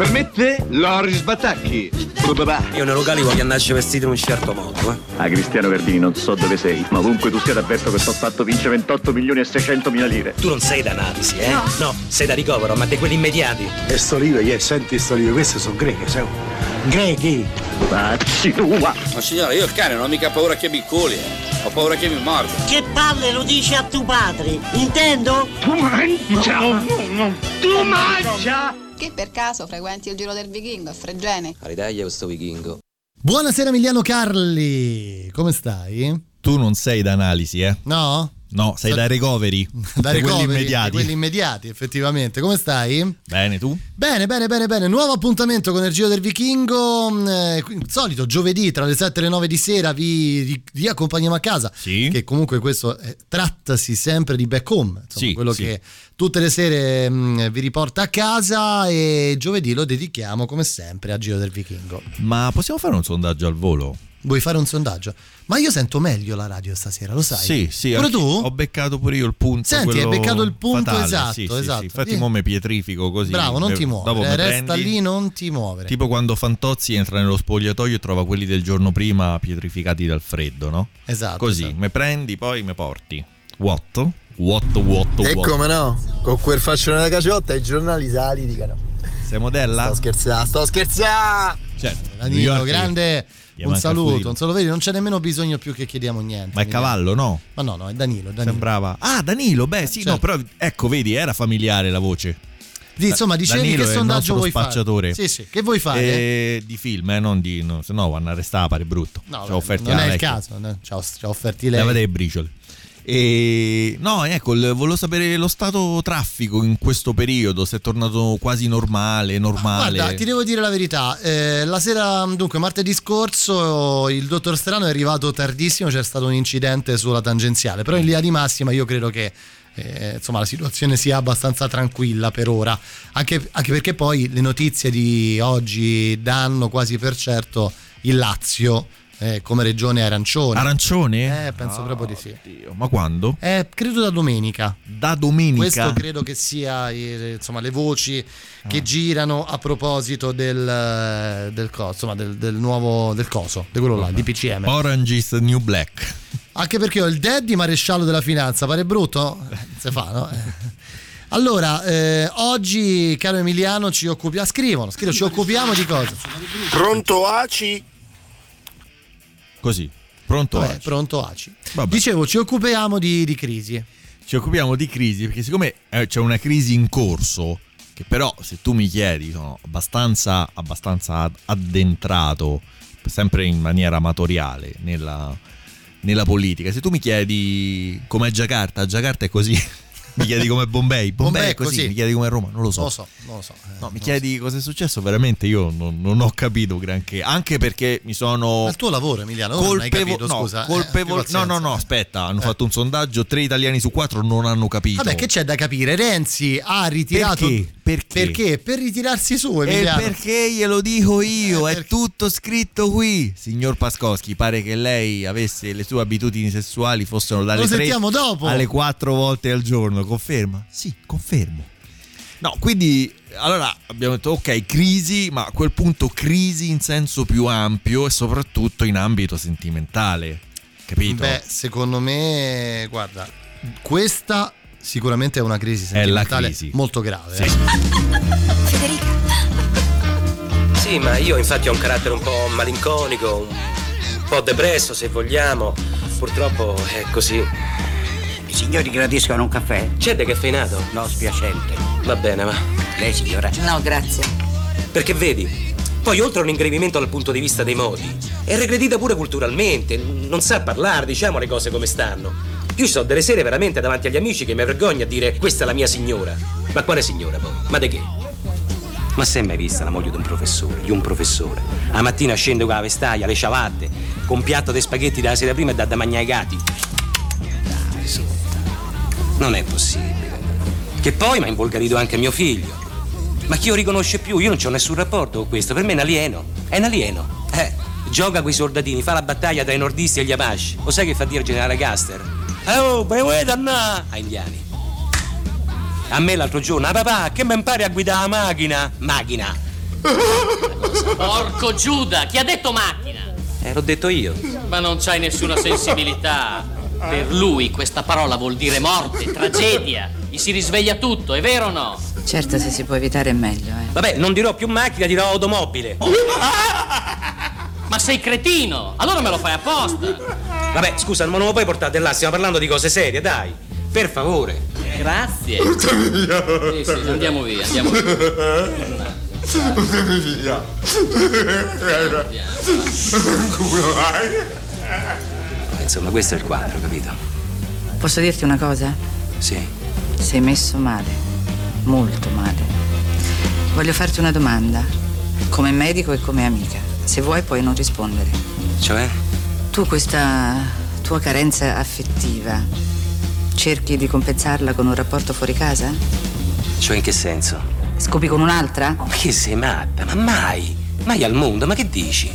Per me te, Loris Batacchi. Io nei locali voglio andarci vestito in un certo modo, eh. Ah, Cristiano Verdini, non so dove sei, ma ovunque tu sia t'avverto che sto fatto vince 28 milioni e 600 mila lire. Tu non sei da analisi, eh? No. no sei da ricovero, ma di quelli immediati. E sto libro, yeah, senti sto libro, queste sono greche, sai? Grechi! Pazzi tua! Ma signora, io il cane non ho mica paura che mi coli, eh. Ho paura che mi morda. Che palle lo dici a tuo padre, intendo? Tu mangia! No, no, no. Tu mangia! Che per caso frequenti il giro del vichingo a Fregene? Aridaglia questo vichingo. Buonasera Emiliano Carli, come stai? Tu non sei da analisi, eh? No? No, sei da recovery. Da recovery, quelli immediati. quelli immediati, effettivamente. Come stai? Bene, tu? Bene, bene, bene, bene. Nuovo appuntamento con il Giro del Vichingo. Eh, solito giovedì tra le 7 e le 9 di sera vi, vi, vi accompagniamo a casa. Sì. Che comunque questo eh, trattasi sempre di back home. Insomma, Sì, quello sì. che tutte le sere mh, vi riporta a casa e giovedì lo dedichiamo come sempre a Giro del Vichingo. Ma possiamo fare un sondaggio al volo? Vuoi fare un sondaggio? Ma io sento meglio la radio stasera, lo sai? Sì, sì. Pure anche- tu? Ho beccato pure io il punto. Senti, hai beccato il punto fatale. esatto, Sì, sì, esatto. Sì, Infatti, mo mi pietrifico così. Bravo, non Eh, ti muovere, resta prendi- lì, non ti muovere. Tipo quando Fantozzi entra nello spogliatoio e trova quelli del giorno prima pietrificati dal freddo, no? Esatto. Così, esatto. mi prendi, poi mi porti. What? What, what, E what? come no? Con quel faccione da caciotta i giornali sali dicono. Sei modella? Sto scherzando, sto scherzando! Certo. Danilo, grande. Gli Un il saluto, un saluto, vedi, non c'è nemmeno bisogno più che chiediamo niente. Ma è cavallo, no? Ma no, no, è Danilo, Danilo. Sembrava. Ah, Danilo, beh, sì, Certo. no, però ecco, vedi, era familiare la voce. Sì, insomma, dicevi Danilo che il sondaggio vuoi fare? Sì, sì, che vuoi fare? Eh, di film, eh, non di. No, se no vanno a arrestare, pare brutto. no, Ci ho offerti non è il vecchia. caso, no, ci ha ha offerti lei. Levate le briciole. E no, ecco, volevo sapere lo stato traffico in questo periodo, se è tornato quasi normale, normale. Guarda, ti devo dire la verità. eh, la sera, dunque, martedì scorso, il dottor Strano è arrivato tardissimo. C'è stato un incidente sulla tangenziale. Però in linea di massima, io credo che. eh, insomma, la situazione sia abbastanza tranquilla per ora. Anche, anche perché poi le notizie di oggi danno quasi per certo il Lazio eh, come regione arancione. Arancione? Eh, penso proprio di sì. Oddio, ma quando? Eh, credo da domenica. Da domenica. Questo credo che sia eh, insomma, le voci che Ah. girano a proposito del, eh, del, insomma, del, del nuovo del coso, di quello là, di PCM. Orange is the new black. Anche perché ho il daddy maresciallo della finanza, pare brutto? Eh, Se fa, no? Allora, eh, oggi, caro Emiliano, ci occupiamo. Scrivono, scrivono, ci occupiamo di cosa? Pronto Aci? Così. Pronto? Vabbè, Aci? pronto Aci. Vabbè. Dicevo, ci occupiamo di, di crisi. Ci occupiamo di crisi perché siccome eh, c'è una crisi in corso che però se tu mi chiedi sono abbastanza, abbastanza ad- addentrato sempre in maniera amatoriale nella, nella politica se tu mi chiedi com'è Giacarta Giacarta è così mi chiedi com'è Bombay Bombay, Bombay è così. così. mi chiedi com'è Roma non lo so lo so, non lo so. eh, No, mi chiedi cosa è successo, veramente io non, non ho capito granché, anche perché mi so. sono Ma il tuo lavoro, Emiliano, colpevo- capito, no, scusa. eh, colpevol- più no, no, no, aspetta, hanno Eh. fatto un sondaggio, tre italiani su quattro non hanno capito. Vabbè, che c'è da capire? Renzi ha ritirato. Perché? Perché? Perché? Per ritirarsi su, E Emiliano. perché glielo dico io, Eh, è perché- tutto scritto qui. Signor Pascoschi, pare che lei avesse le sue abitudini sessuali fossero dalle Lo 3 sentiamo dopo. alle 4 volte al giorno, conferma? Sì, confermo. No, quindi allora abbiamo detto ok, crisi, ma a quel punto crisi in senso più ampio e soprattutto in ambito sentimentale. Capito? Beh, secondo me, guarda, questa sicuramente è una crisi È la sentimentale crisi. molto grave. Sì. eh. Sì, ma io infatti ho un carattere un po' malinconico, un po' depresso se vogliamo. Purtroppo è così. I signori gradiscono un caffè? C'è decaffeinato? No, spiacente. Va bene, ma. Lei signora? No, grazie. Perché vedi? Poi oltre a un ingrevimento dal punto di vista dei modi, è regredita pure culturalmente, non sa parlare, diciamo le cose come stanno. Io ci so delle sere veramente davanti agli amici che mi vergogno a dire questa è la mia signora. Ma quale signora poi? Ma di che? Ma se mai vista la moglie di un professore, di un professore? La mattina scende con la vestaglia, le ciabatte, con un piatto di spaghetti dalla sera prima e da da mangiare ai gatti. Dai, su. Non è possibile. Che poi mi ha involgarito anche mio figlio. Ma chi lo riconosce più? Io non ho nessun rapporto con questo. Per me è un alieno. È un alieno. Eh, gioca con i soldatini, fa la battaglia tra i nordisti e gli Apache. Lo sai che fa dire generale Gaster? Oh, beh, danna! A indiani. A me l'altro giorno, ah papà, che mi impari a guidare la macchina? Macchina. Porco Giuda, chi ha detto macchina? Eh, l'ho detto io. Ma non c'hai nessuna sensibilità. Per lui questa parola vuol dire morte, tragedia. Gli si risveglia tutto, è vero o no? Certo, se si può evitare è meglio, eh. Vabbè, non dirò più macchina, dirò automobile. Ma sei cretino! Allora me lo fai apposta! Vabbè, scusa, ma non lo puoi portare là, stiamo parlando di cose serie, dai. Per favore. Grazie. Sì, sì, andiamo via, andiamo via. via. Insomma, questo è il quadro, capito? Posso dirti una cosa? Sì. Sei messo male, molto male. Voglio farti una domanda, come medico e come amica. Se vuoi puoi non rispondere. Cioè? Tu questa tua carenza affettiva cerchi di compensarla con un rapporto fuori casa? Cioè in che senso? Scopi con un'altra? Ma che sei matta? Ma mai! Mai al mondo, ma che dici?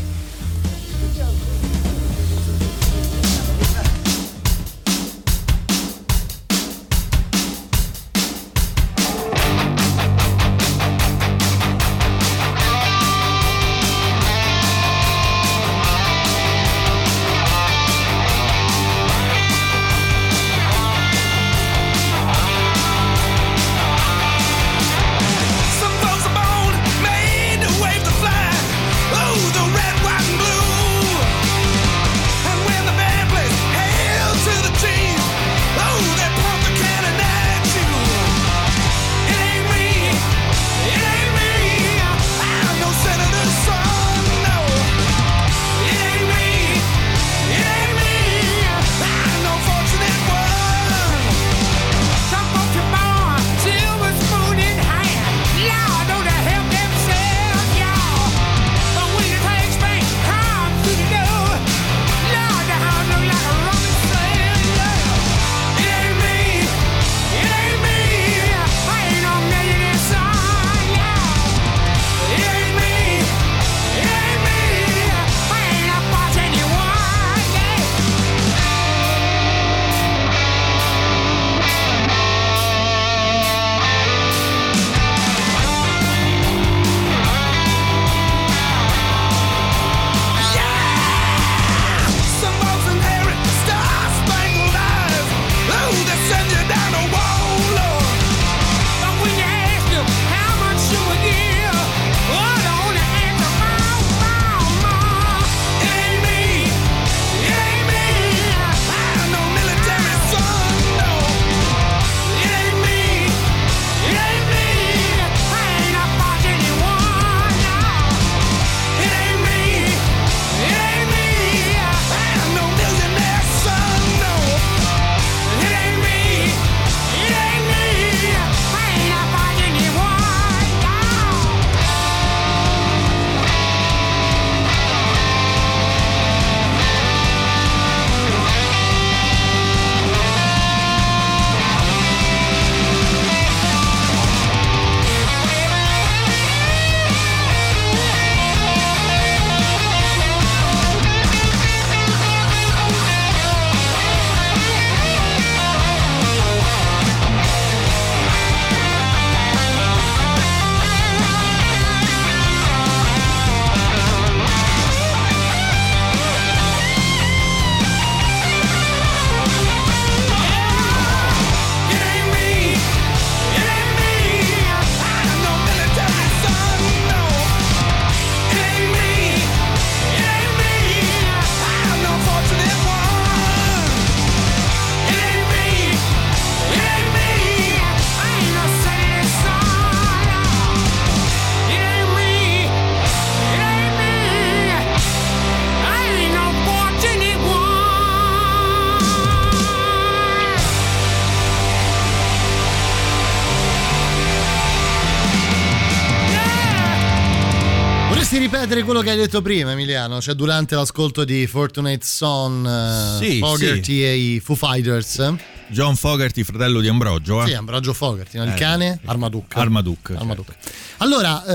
Ripetere quello che hai detto prima, Emiliano? Cioè, durante l'ascolto di Fortunate Son, eh, Sì, Fogerty sì. e i Foo Fighters? John Fogerty, fratello di Ambrogio. Eh? Sì, Ambrogio Fogerty, no? il Eh, cane Armaduc. Armaduc. Armaduc. Allora,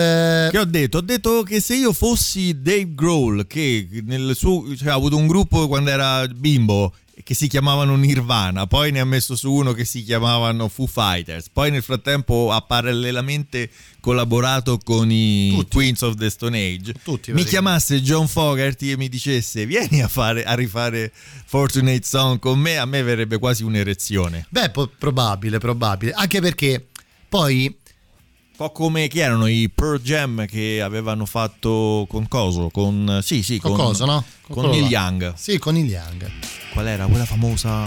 eh, Che ho detto? Ho detto che se io fossi Dave Grohl, che nel suo, cioè, ha avuto un gruppo quando era bimbo che si chiamavano Nirvana, poi ne ha messo su uno che si chiamavano Foo Fighters, poi nel frattempo ha parallelamente collaborato con i Queens of the Stone Age. mi chiamasse John Fogerty e mi dicesse vieni a, fare, a rifare Fortunate Song con me, a me verrebbe quasi un'erezione. beh, po- probabile, probabile. Anche perché poi po' come chi erano i Pearl Jam che avevano fatto con Coso? Con, sì, sì, Con Coso, no? Con Con, Neil. Young. Sì, con il Young. Qual era quella famosa?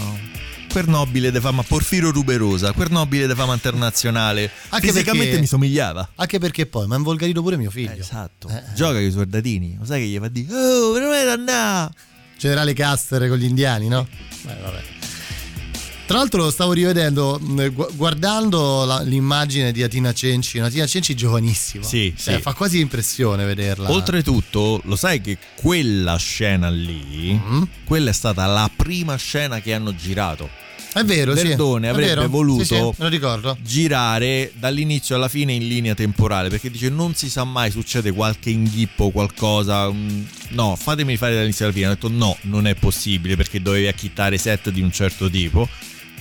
Quel nobile de fama Porfiro Ruberosa, quel nobile de fama internazionale. Anche Fisicamente perché- mi somigliava. Anche perché poi mi ha involgarito pure mio figlio. esatto. Gioca con i soldatini. Lo sai che gli fa dire? Oh, non è da Generale Caster con gli indiani, no? Beh, vabbè. Tra l'altro lo stavo rivedendo gu- guardando la- l'immagine di Atina Cenci, una Atina Cenci giovanissima. Sì, Cioè, sì. Fa quasi impressione vederla. Oltretutto, lo sai che quella scena lì, Mm-hmm. quella è stata la prima scena che hanno girato. È vero, sì. Verdone È avrebbe vero. voluto Sì, sì, girare dall'inizio alla fine in linea temporale perché dice non si sa mai succede qualche inghippo qualcosa mm, no fatemi fare dall'inizio alla fine ho detto no non è possibile perché dovevi acchittare set di un certo tipo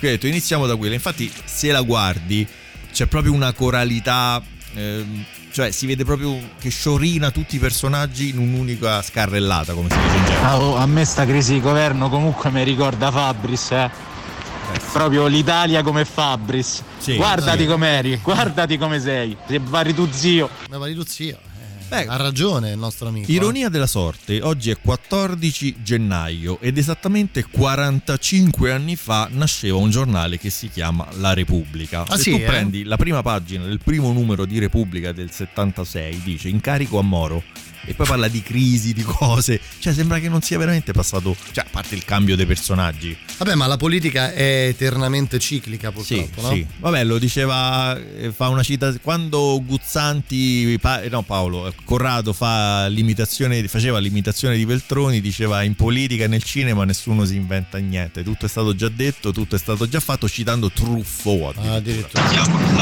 ho detto iniziamo da quella infatti se la guardi c'è proprio una coralità ehm, cioè si vede proprio che sciorina tutti i personaggi in un'unica scarrellata come si dice in genere Ah, oh, a me sta crisi di governo comunque mi ricorda Fabris, eh. È proprio l'Italia come Fabris. Sì, guardati sì. com'eri, guardati come sei. Se vari tu zio. Ma vai tu zio. Eh, ha ragione il nostro amico. eh. Ironia della sorte, oggi è 14 gennaio ed esattamente 45 anni fa nasceva un giornale che si chiama La Repubblica. Ah, Se sì, tu eh? prendi la prima pagina del primo numero di Repubblica del 76, dice incarico a Moro e poi parla di crisi, di cose, cioè sembra che non sia veramente passato, cioè a parte il cambio dei personaggi. Vabbè, ma la politica è eternamente ciclica, Sì, purtroppo, no? sì. Vabbè, lo diceva, eh, fa una cita quando Guzzanti, Pa- eh, no Paolo, eh, Corrado fa l'imitazione, faceva l'imitazione di Veltroni, diceva in politica e nel cinema nessuno si inventa niente, tutto è stato già detto, tutto è stato già fatto, citando Truffo addirittura.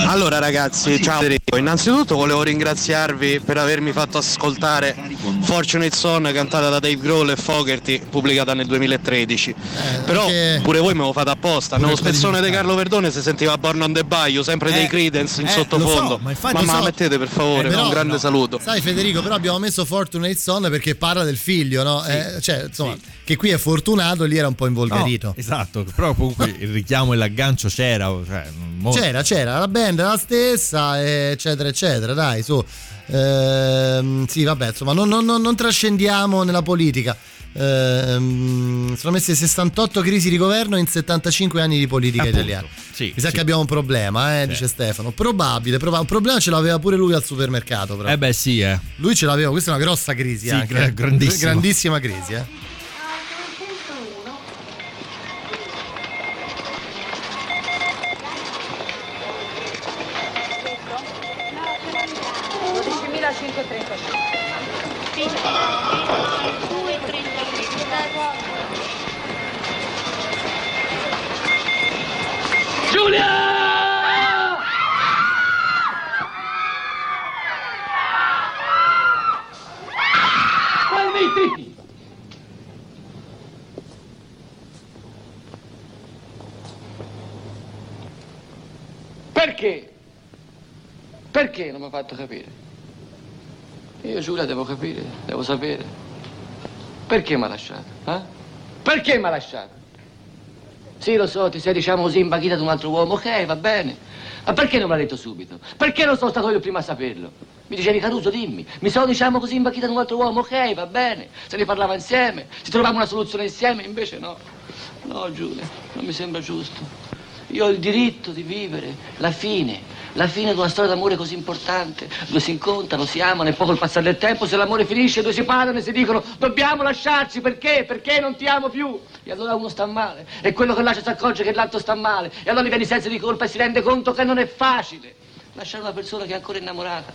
Allora ragazzi, ciao Federico. Innanzitutto volevo ringraziarvi per avermi fatto Fortunate Son cantata da Dave Grohl e Fogerty, pubblicata nel 2013. Però pure voi me lo fate apposta. Nello spezzone di Carlo Verdone si sentiva Born on the Bayou, sempre dei Credence in eh, sottofondo. so, ma Mamma, so. mettete per favore, Eh, però, un grande no. saluto. Sai Federico, però abbiamo messo Fortunate Son perché parla del figlio, no? Eh, cioè, insomma, che qui è fortunato, lì era un po' involgarito. No, esatto, però comunque il richiamo e l'aggancio c'era, cioè, mo- C'era, c'era, la band era la stessa, eccetera, eccetera, dai, su. Ehm, sì, vabbè, insomma, non, non- non- non trascendiamo nella politica. Ehm, sono messe 68 crisi di governo in 75 anni di politica Appunto, italiana. sì, Mi sa sì. che abbiamo un problema, eh, Sì. dice Stefano. Probabile, proba- un problema ce l'aveva pure lui al supermercato. Però. Eh beh sì, eh. Lui ce l'aveva, questa è una grossa crisi Sì, anche. eh. grandissima. Grandissima crisi, eh. Perché non mi ha fatto capire? Io Giulia devo capire, devo sapere. Perché mi ha lasciato? eh? Perché mi ha lasciato? Sì, lo so, ti sei, diciamo così, imbaghita da un altro uomo, ok, va bene. Ma perché non me l'ha detto subito? Perché non sono stato io il primo a saperlo? Mi dicevi Caruso, dimmi. Mi sono, diciamo così, imbaghita da un altro uomo, ok, va bene. Se ne parlava insieme, si trovava una soluzione insieme, invece no. No, Giulia, non mi sembra giusto. Io ho il diritto di vivere la fine, la fine di una storia d'amore così importante. Due si incontrano, si amano e poi col passare del tempo, se l'amore finisce, due si parlano e si dicono dobbiamo lasciarci, perché? Perché non ti amo più. E allora uno sta male e quello che lascia si accorge che l'altro sta male e allora gli viene senso di colpa e si rende conto che non è facile. Lasciare una persona che è ancora innamorata.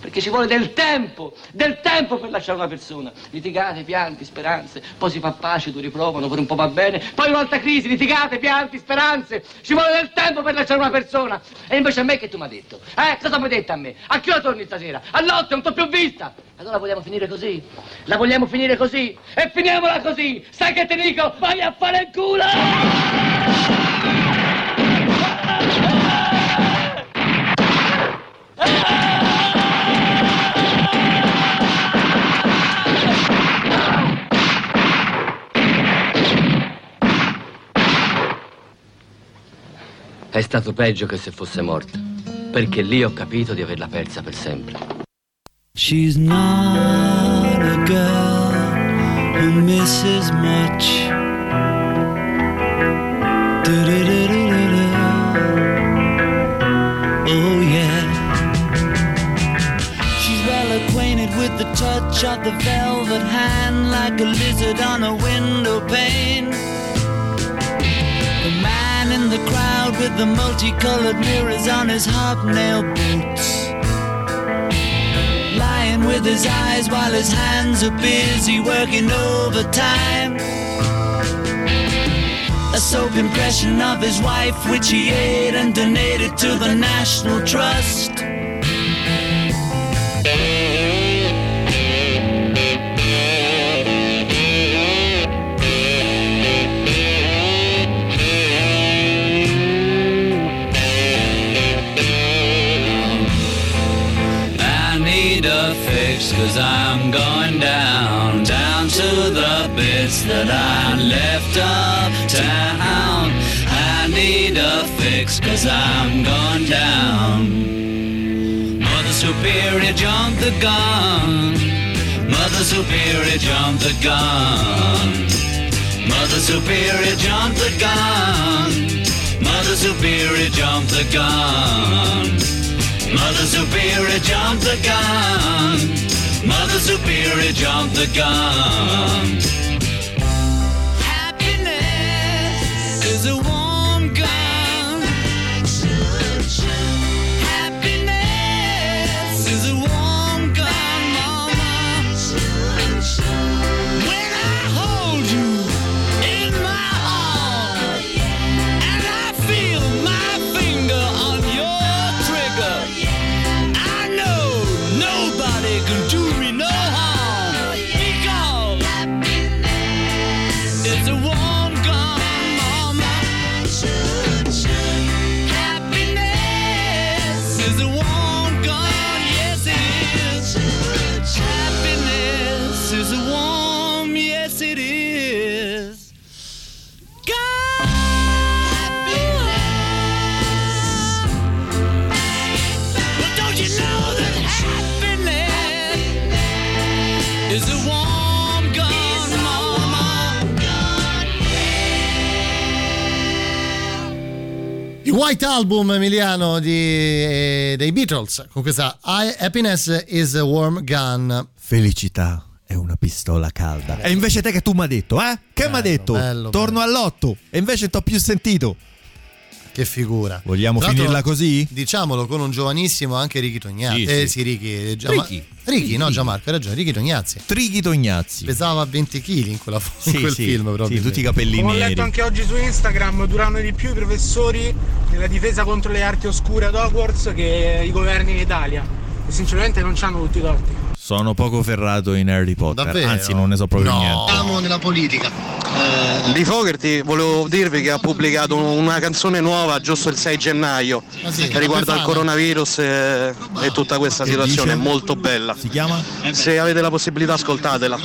Perché ci vuole del tempo, del tempo per lasciare una persona. Litigate, pianti, speranze, poi si fa pace, tu riprovano, per un po' va bene, poi un'altra crisi, litigate, pianti, speranze. Ci vuole del tempo per lasciare una persona. E invece a me che tu mi hai detto? Eh, cosa mi hai detto a me? A che ora torni stasera? A notte, non t'ho più vista. Allora vogliamo finire così? La vogliamo finire così? E finiamola così! Sai che ti dico? Vai a fare il culo! È stato peggio che se fosse morta, perché lì ho capito di averla persa per sempre. She's not a girl who misses much. Oh, yeah. She's well acquainted with the touch of the velvet hand, like a lizard on a window pane. The man in the crowd with the multicolored mirrors on his hobnail boots. Lying with his eyes while his hands are busy working overtime. A soap impression of his wife, which he ate and donated to the National Trust. Left uptown. I need a fix cause I'm going down. Mother Superior jumped the gun. Mother Superior jumped the gun. Mother Superior jumped the gun. Mother Superior jumped the gun. Mother Superior jumped the gun. Mother Superior jumped the gun. White Album Emiliano di, eh, dei Beatles con questa I- Happiness is a Warm Gun. Felicità è una pistola calda. E invece te che tu mi hai detto, eh? Che mi hai detto? bello, Torno all'otto. E invece t'ho più sentito. Che figura. Vogliamo Tra finirla così? Diciamolo con un giovanissimo anche Ricky Tognazzi. Sì, eh sì. Ricky. Giama- Ricky. Ricky, no Ricky. Gianmarco, hai ragione, Ricky Tognazzi. Trighi Tognazzi. Pesava 20 kg in, quella, in Sì, quel sì, film proprio. sì, tutti i capelli Come ho letto anche oggi su Instagram, durano di più i professori nella difesa contro le arti oscure ad Hogwarts che i governi in Italia. E sinceramente non c'hanno tutti i torti. Sono poco ferrato in Harry Potter. Davvero? Anzi, non ne so proprio niente. Siamo nella politica. Di Fogerty volevo dirvi che ha pubblicato una canzone nuova giusto il 6 gennaio Ah, sì? il Befana. coronavirus e, e tutta questa Che situazione, è dice? molto bella. Si chiama? Se avete la possibilità ascoltatela.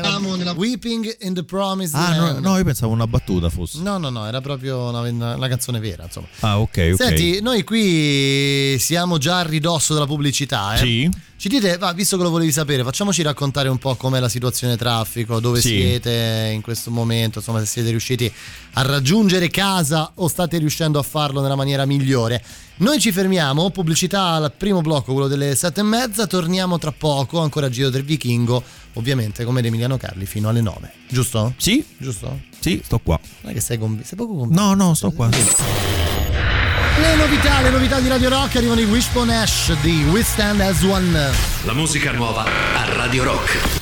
Siamo nella Weeping in the Promised Ah, no, no, io pensavo una battuta fosse. No, no, no, era proprio una, una canzone vera, insomma. Ah, ok, ok. Senti, noi qui siamo già a ridosso della pubblicità, eh? Sì. Ci dite, va, visto che lo volevi sapere, facciamoci raccontare un po' com'è la situazione traffico, dove Sì. siete in questo momento, insomma, se siete riusciti a raggiungere casa o state riuscendo a farlo nella maniera migliore. Noi ci fermiamo, pubblicità al primo blocco, quello delle sette e mezza, torniamo tra poco, ancora Giro del Vichingo, ovviamente come Emiliano Carli fino alle nove, giusto? Sì, Giusto? sì, sto qua. Non è che sei convinto, sei poco convinto. No, no, sto qua. Le novità, le novità di Radio Rock arrivano i Wishbone Ash di We Stand As One. La musica nuova a Radio Rock.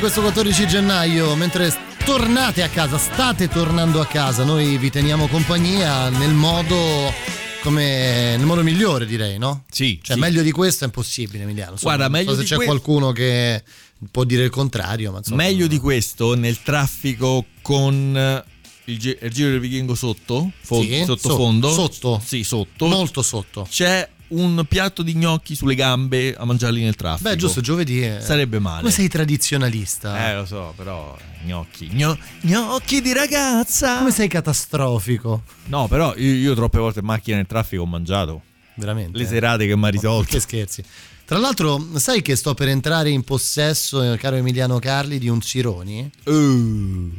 Di questo 14 gennaio, mentre tornate a casa, state tornando a casa, noi vi teniamo compagnia nel modo come nel modo migliore direi, no? Sì. Cioè sì. meglio di questo è impossibile, Emiliano. Insomma, Guarda, non so meglio se c'è que- qualcuno che può dire il contrario, ma insomma, Meglio di questo nel traffico con eh, il, gi- il giro del vichingo sotto, fo- Sì, sottofondo. so- sotto. Sì, sotto. molto sotto. C'è un piatto di gnocchi sulle gambe a mangiarli nel traffico. Beh, giusto, giovedì è... Sarebbe male. Come sei tradizionalista? Eh, lo so, però gnocchi. Gno- gnocchi di ragazza. Come sei catastrofico? No, però io, io troppe volte in macchina nel traffico ho mangiato. Veramente. Le serate che mi ha risolto. Che scherzi. Tra l'altro, sai che sto per entrare in possesso, eh, caro Emiliano Carli, di un Cironi? Uh.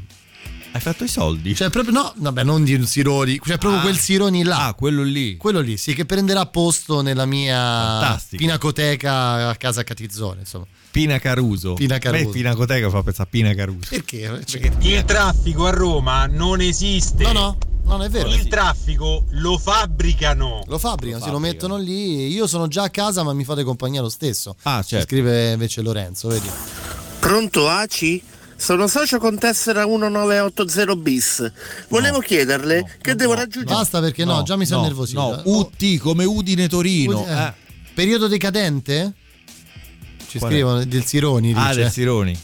Hai fatto i soldi? Cioè, proprio no, vabbè, non di un Sironi, cioè proprio Ah. quel Sironi là. Ah, quello lì. Quello lì, sì, che prenderà posto nella mia Fantastico. pinacoteca a casa Catizzone, insomma. Pina Caruso. Pina Caruso. Me Pinacoteca fa pensare a Pina Caruso. Perché? Perché- Il traffico a Roma non esiste. No, no, non è vero. Il traffico lo fabbricano. Lo fabbricano, se lo mettono lì. Io sono già a casa, ma mi fate compagnia lo stesso. Ah, certo. Scrive invece Lorenzo, vedi? Pronto ACI? Sono socio con tessera 1980 bis. Volevo chiederle che devo raggiungere. Basta perché no, già mi sono no, nervosito. No, UT come Udine Torino. Eh, Eh. Periodo decadente? Ci Qual è? scrivono del Sironi. Ah, dice. del Sironi.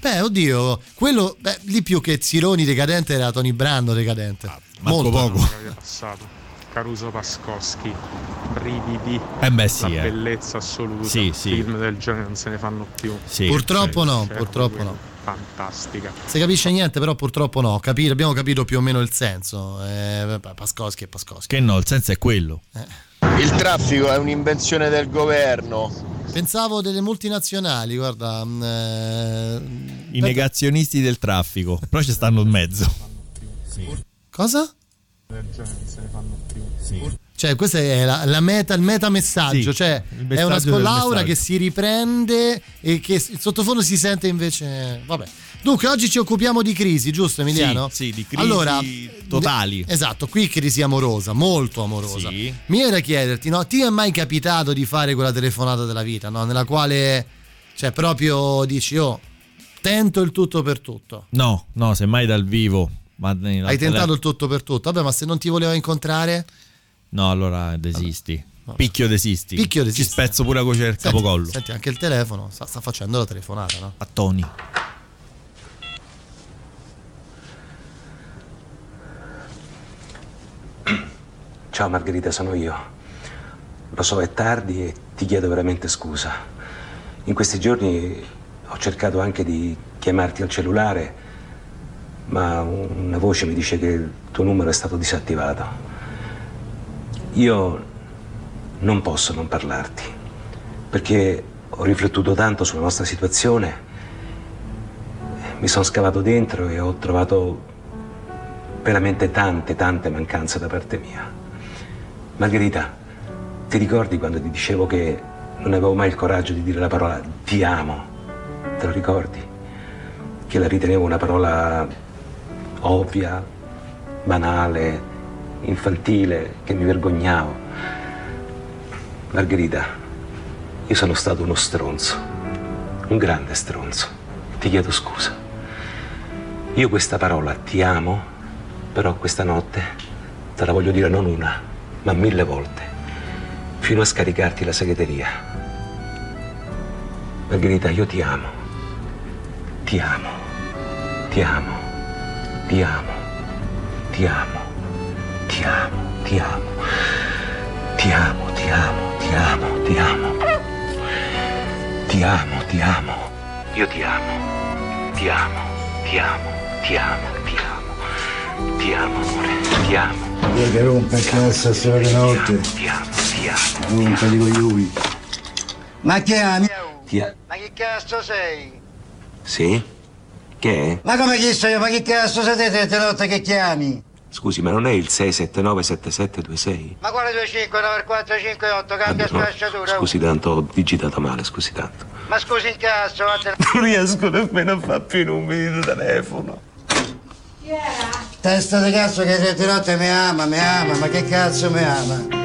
Beh, oddio, quello beh, lì più che Sironi decadente era Tony Brando decadente. Ah, Molto. poco. passato. Caruso Pascoschi, brividi, Eh beh, sì, la eh. bellezza assoluta. Sì, sì. Film del genere non se ne fanno più. Sì. Purtroppo no, purtroppo proprio no. Fantastica. Si capisce niente, però purtroppo no. Capire, abbiamo capito più o meno il senso. Eh, Pascoschi e Pascoschi. Che no, il senso è quello. Il traffico è un'invenzione del governo. Pensavo delle multinazionali, guarda. mm, eh, I negazionisti del traffico. Però ci stanno in mezzo. Cosa? Del genere se ne fanno più. Cioè, questo è la, la meta, il metamessaggio. Sì, cioè, il è una scollaura che si riprende e che il sottofondo si sente invece. Vabbè. Dunque, oggi ci occupiamo di crisi, giusto, Emiliano? Sì, sì, di crisi allora, totali. Esatto, qui crisi amorosa, molto amorosa. Sì. Mi viene da chiederti, no? Ti è mai capitato di fare quella telefonata della vita, no? Nella quale, cioè, proprio dici, oh, tento il tutto per tutto. No, no, semmai dal vivo. Hai tentato il tutto per tutto. Vabbè, ma se non ti voleva incontrare? No, allora desisti. Picchio desisti. Picchio desisti. Ci spezzo pure la voce del Senti, capocollo. Senti, anche il telefono sta, sta facendo la telefonata, no? A Tony. Ciao Margherita, sono io. Lo so, è tardi e ti chiedo veramente scusa. In questi giorni ho cercato anche di chiamarti al cellulare, ma una voce mi dice che il tuo numero è stato disattivato. Io non posso non parlarti, perché ho riflettuto tanto sulla nostra situazione, mi sono scavato dentro e ho trovato veramente tante, tante mancanze da parte mia. Margherita, ti ricordi quando ti dicevo che non avevo mai il coraggio di dire la parola ti amo? Te lo ricordi? Che la ritenevo una parola ovvia, banale, infantile, che mi vergognavo. Margherita, io sono stato uno stronzo, un grande stronzo. Ti chiedo scusa. Io questa parola ti amo, però questa notte te la voglio dire non una, ma mille volte, fino a scaricarti la segreteria. Margherita, io ti amo, ti amo, ti amo, ti amo, ti amo, ti amo, ti amo. Ti amo, ti amo, ti amo, ti amo. Ti amo, ti amo. Io ti amo. Ti amo, ti amo, ti amo, ti amo. Ti amo, amore, ti amo. Io che rompe il cazzo stanotte. Ti amo, ti amo. Rompe di coglioni. Ma che ami? Ti amo. Ma che cazzo sei? Sì? Che? Ma come chi sei? io? Ma che cazzo sei te, te notte che chiami? Scusi, ma non è il 6797726? Ma quale 25, 94, 58, cambia Vabbè, no, sfasciatura. Scusi tanto, ho digitato male, scusi tanto. Ma scusi in cazzo, vattene. Non riesco nemmeno a fare più i numeri di telefono. Testa di cazzo che te, te notte mi ama, mi ama, ma che cazzo mi ama?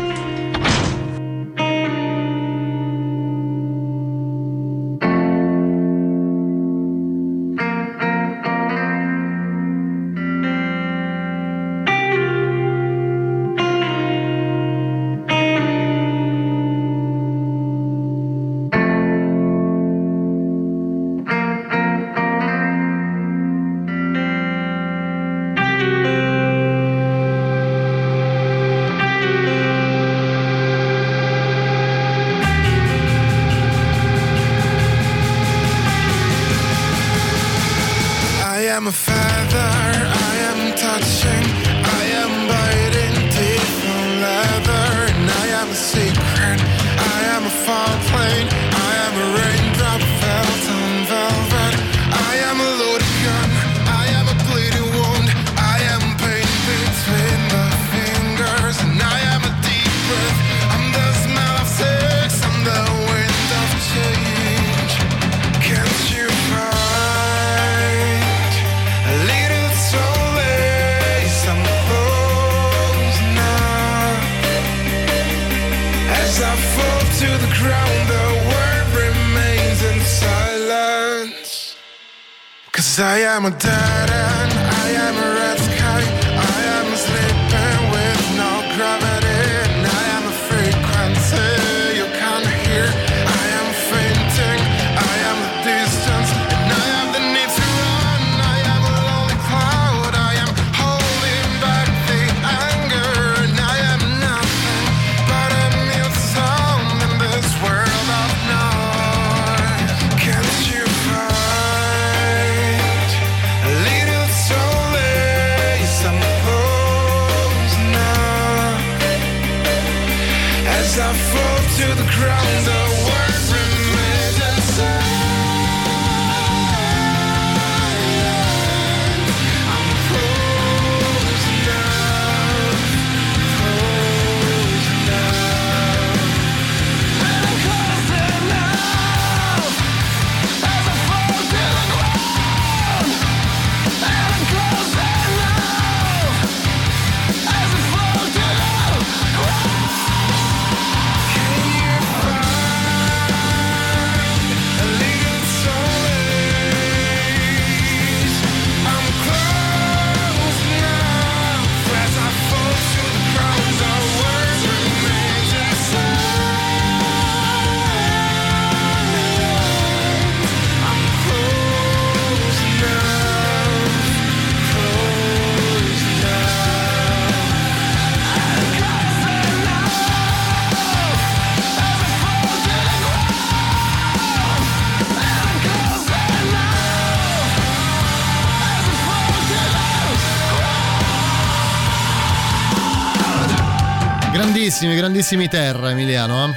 Grandissimi, terra, Emiliano. eh.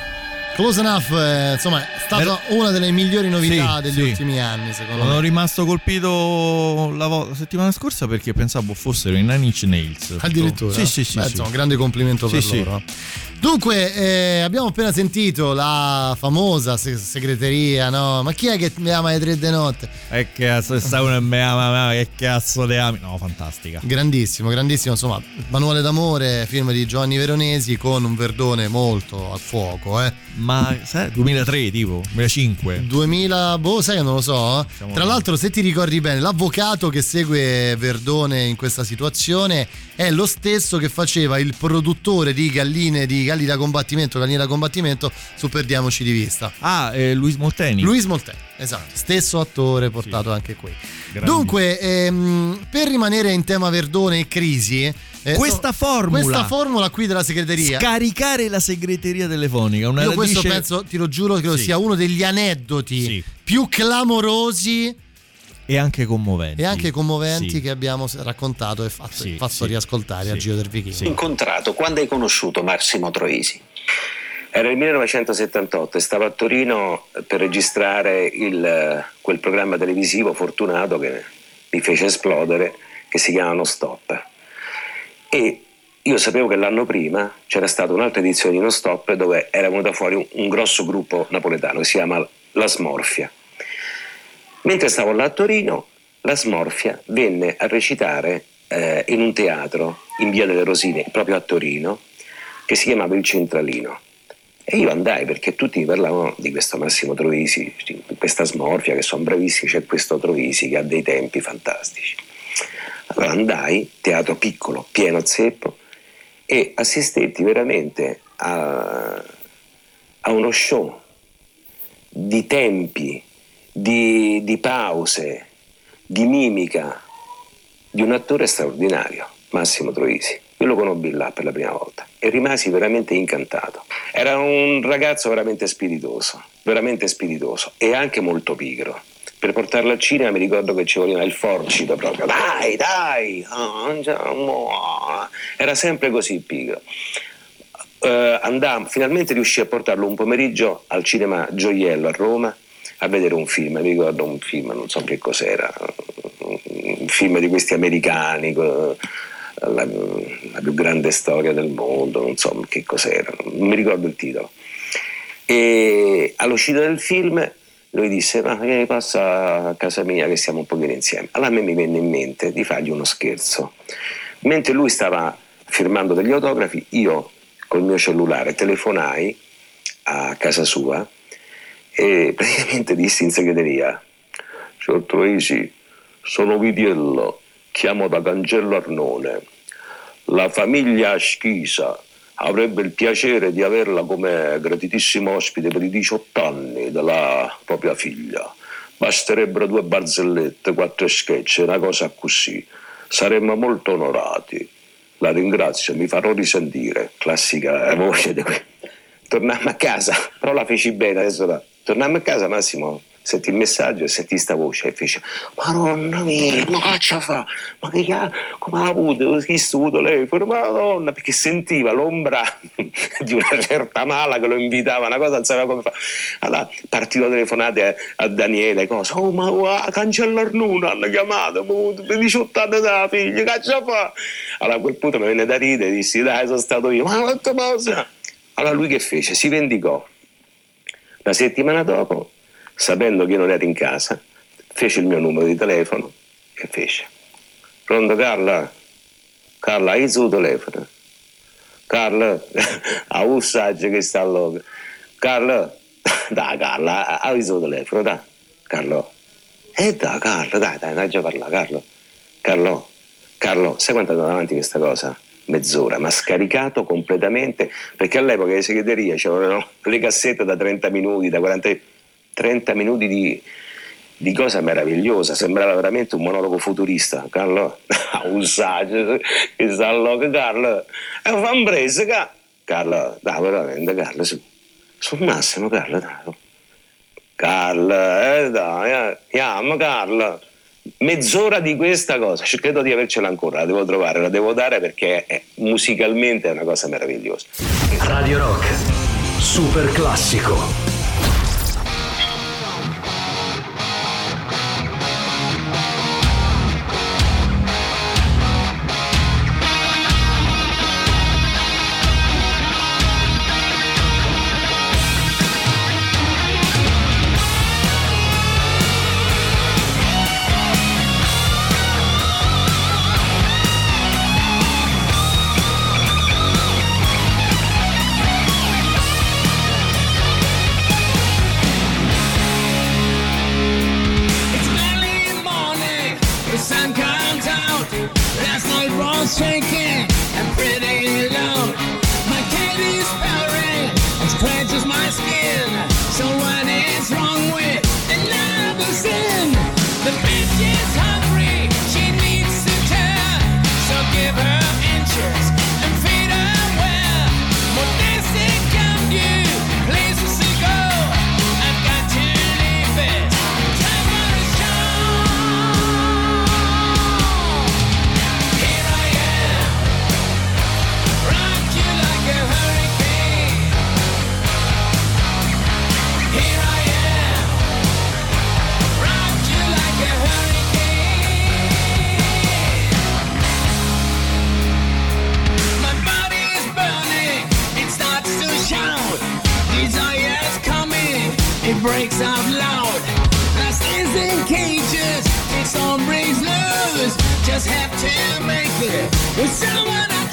Close Enough, eh, insomma, è stata una delle migliori novità Sì, degli sì. ultimi anni, secondo Sono me. rimasto colpito la, vo- la settimana scorsa perché pensavo fossero i Nine Inch Nails. Addirittura? Sì, sì, sì. Beh, sì. insomma, un grande complimento per loro. Dunque, eh, abbiamo appena sentito la famosa se- segreteria, no? Ma chi è che mi ama alle tre di notte? E che cazzo sta uno e me ama, ma che cazzo te ami? No, fantastica. Grandissimo, grandissimo, insomma, Manuale d'amore, film di Giovanni Veronesi con un verdone molto a fuoco, eh. Ma sai, 2003 tipo, 2005. 2000, boh, sai non lo so. Siamo Tra l'altro, se ti ricordi bene, l'avvocato che segue Verdone in questa situazione è lo stesso che faceva il produttore di Galline di Galli da combattimento, Galline da combattimento su Perdiamoci di vista. Ah, eh, Luis Molteni. Luis Molteni, esatto, stesso attore portato anche qui. Grandissimo. Dunque, ehm, per rimanere in tema Verdone e crisi, eh, Questa no, formula. questa formula qui della segreteria. Scaricare la segreteria telefonica. Una Io questo radice- penso, ti lo giuro, credo Sì. sia uno degli aneddoti più clamorosi E anche commoventi. e anche commoventi Sì. che abbiamo raccontato e fatto, Sì, fatto sì. riascoltare a. Giro del Vichingo. incontrato? Quando hai conosciuto Massimo Troisi? Era il 1978 e stavo a Torino per registrare il- quel programma televisivo fortunato che mi fece esplodere, che si chiama Non Stop. E io sapevo che l'anno prima c'era stata un'altra edizione di Non Stop dove era venuto fuori un, un grosso gruppo napoletano che si chiama La Smorfia. Mentre stavo là a Torino, la Smorfia venne a recitare eh, in un teatro in via delle Rosine, proprio a Torino, che si chiamava Il Centralino. E io andai perché tutti mi parlavano di questo Massimo Troisi, di questa Smorfia, che sono bravissimi, c'è questo Troisi che ha dei tempi fantastici. Allora andai, teatro piccolo, pieno zeppo, e assistetti veramente a, a uno show di tempi, di, di pause, di mimica di un attore straordinario, Massimo Troisi. Io lo conobbi là per la prima volta e rimasi veramente incantato. Era un ragazzo veramente spiritoso, veramente spiritoso e anche molto pigro. Per portarlo al cinema mi ricordo che ci voleva il forcito proprio. Dai, dai! Era sempre così pigro. Eh, andammo, finalmente riuscì a portarlo un pomeriggio al cinema Gioiello a Roma a vedere un film. Mi ricordo un film, non so che cos'era, un film di questi americani. La, la più grande storia del mondo, non so che cos'era, non mi ricordo il titolo. E all'uscita del film lui disse: Ma vieni, passa a casa mia che stiamo un pochino insieme. Allora a me mi venne in mente di fargli uno scherzo. Mentre lui stava firmando degli autografi, io col mio cellulare telefonai a casa sua e praticamente dissi in segreteria: Signor Troisi, sono Vitiello, chiamo da Cancello Arnone. La famiglia Schisa avrebbe il piacere di averla come gratitissimo ospite per i 18 anni della propria figlia. Basterebbero due barzellette, quattro sketch, una cosa così. Saremmo molto onorati. La ringrazio, mi farò risentire. Classica voce di que- Tornammo a casa, però la feci bene adesso. da- Tornammo a casa, Massimo. Senti il messaggio e senti sta voce e fece Madonna mia, ma che ce fa? Ma che ha- come ha avuto? Chi sto telefono? Madonna, perché sentiva l'ombra di una certa mala che lo invitava, una cosa non sapeva come fare. Allora, partito telefonate a, a Daniele, cosa? Oh, ma guarda, cancello Arnuna hanno chiamato, ma per 18 anni della figlia, che ce fa? Allora a quel punto mi venne da ridere, dissi, dai, sono stato io, ma quanta cosa? Allora lui che fece? Si vendicò. La settimana dopo, sapendo che io non ero in casa, fece il mio numero di telefono e fece. Pronto Carla? Carla, hai il suo telefono? Carla, ha un saggio che sta all'oca. Carla, dai Carla, hai il suo telefono, dai. Carlo. Eh dai Carlo, dai, dai, dai già parlare, Carlo. Carlo, Carlo, sai quanto è andata avanti questa cosa? Mezz'ora, ma scaricato completamente, perché all'epoca le segreterie c'erano le cassette da 30 minuti, da 40 30 minuti di, di cosa meravigliosa, sembrava veramente un monologo futurista. Carlo, un saggio che sta all'oca, Carlo, è un fambrese, Carlo. Carlo, dai, veramente, Carlo, su, sul massimo, Carlo, dai. Carlo, eh, dai, eh, chiama Carlo. Mezz'ora di questa cosa, credo di avercela ancora, la devo trovare, la devo dare perché è- musicalmente è una cosa meravigliosa. Radio Rock, super classico. is my skin. Just have to make it. With someone I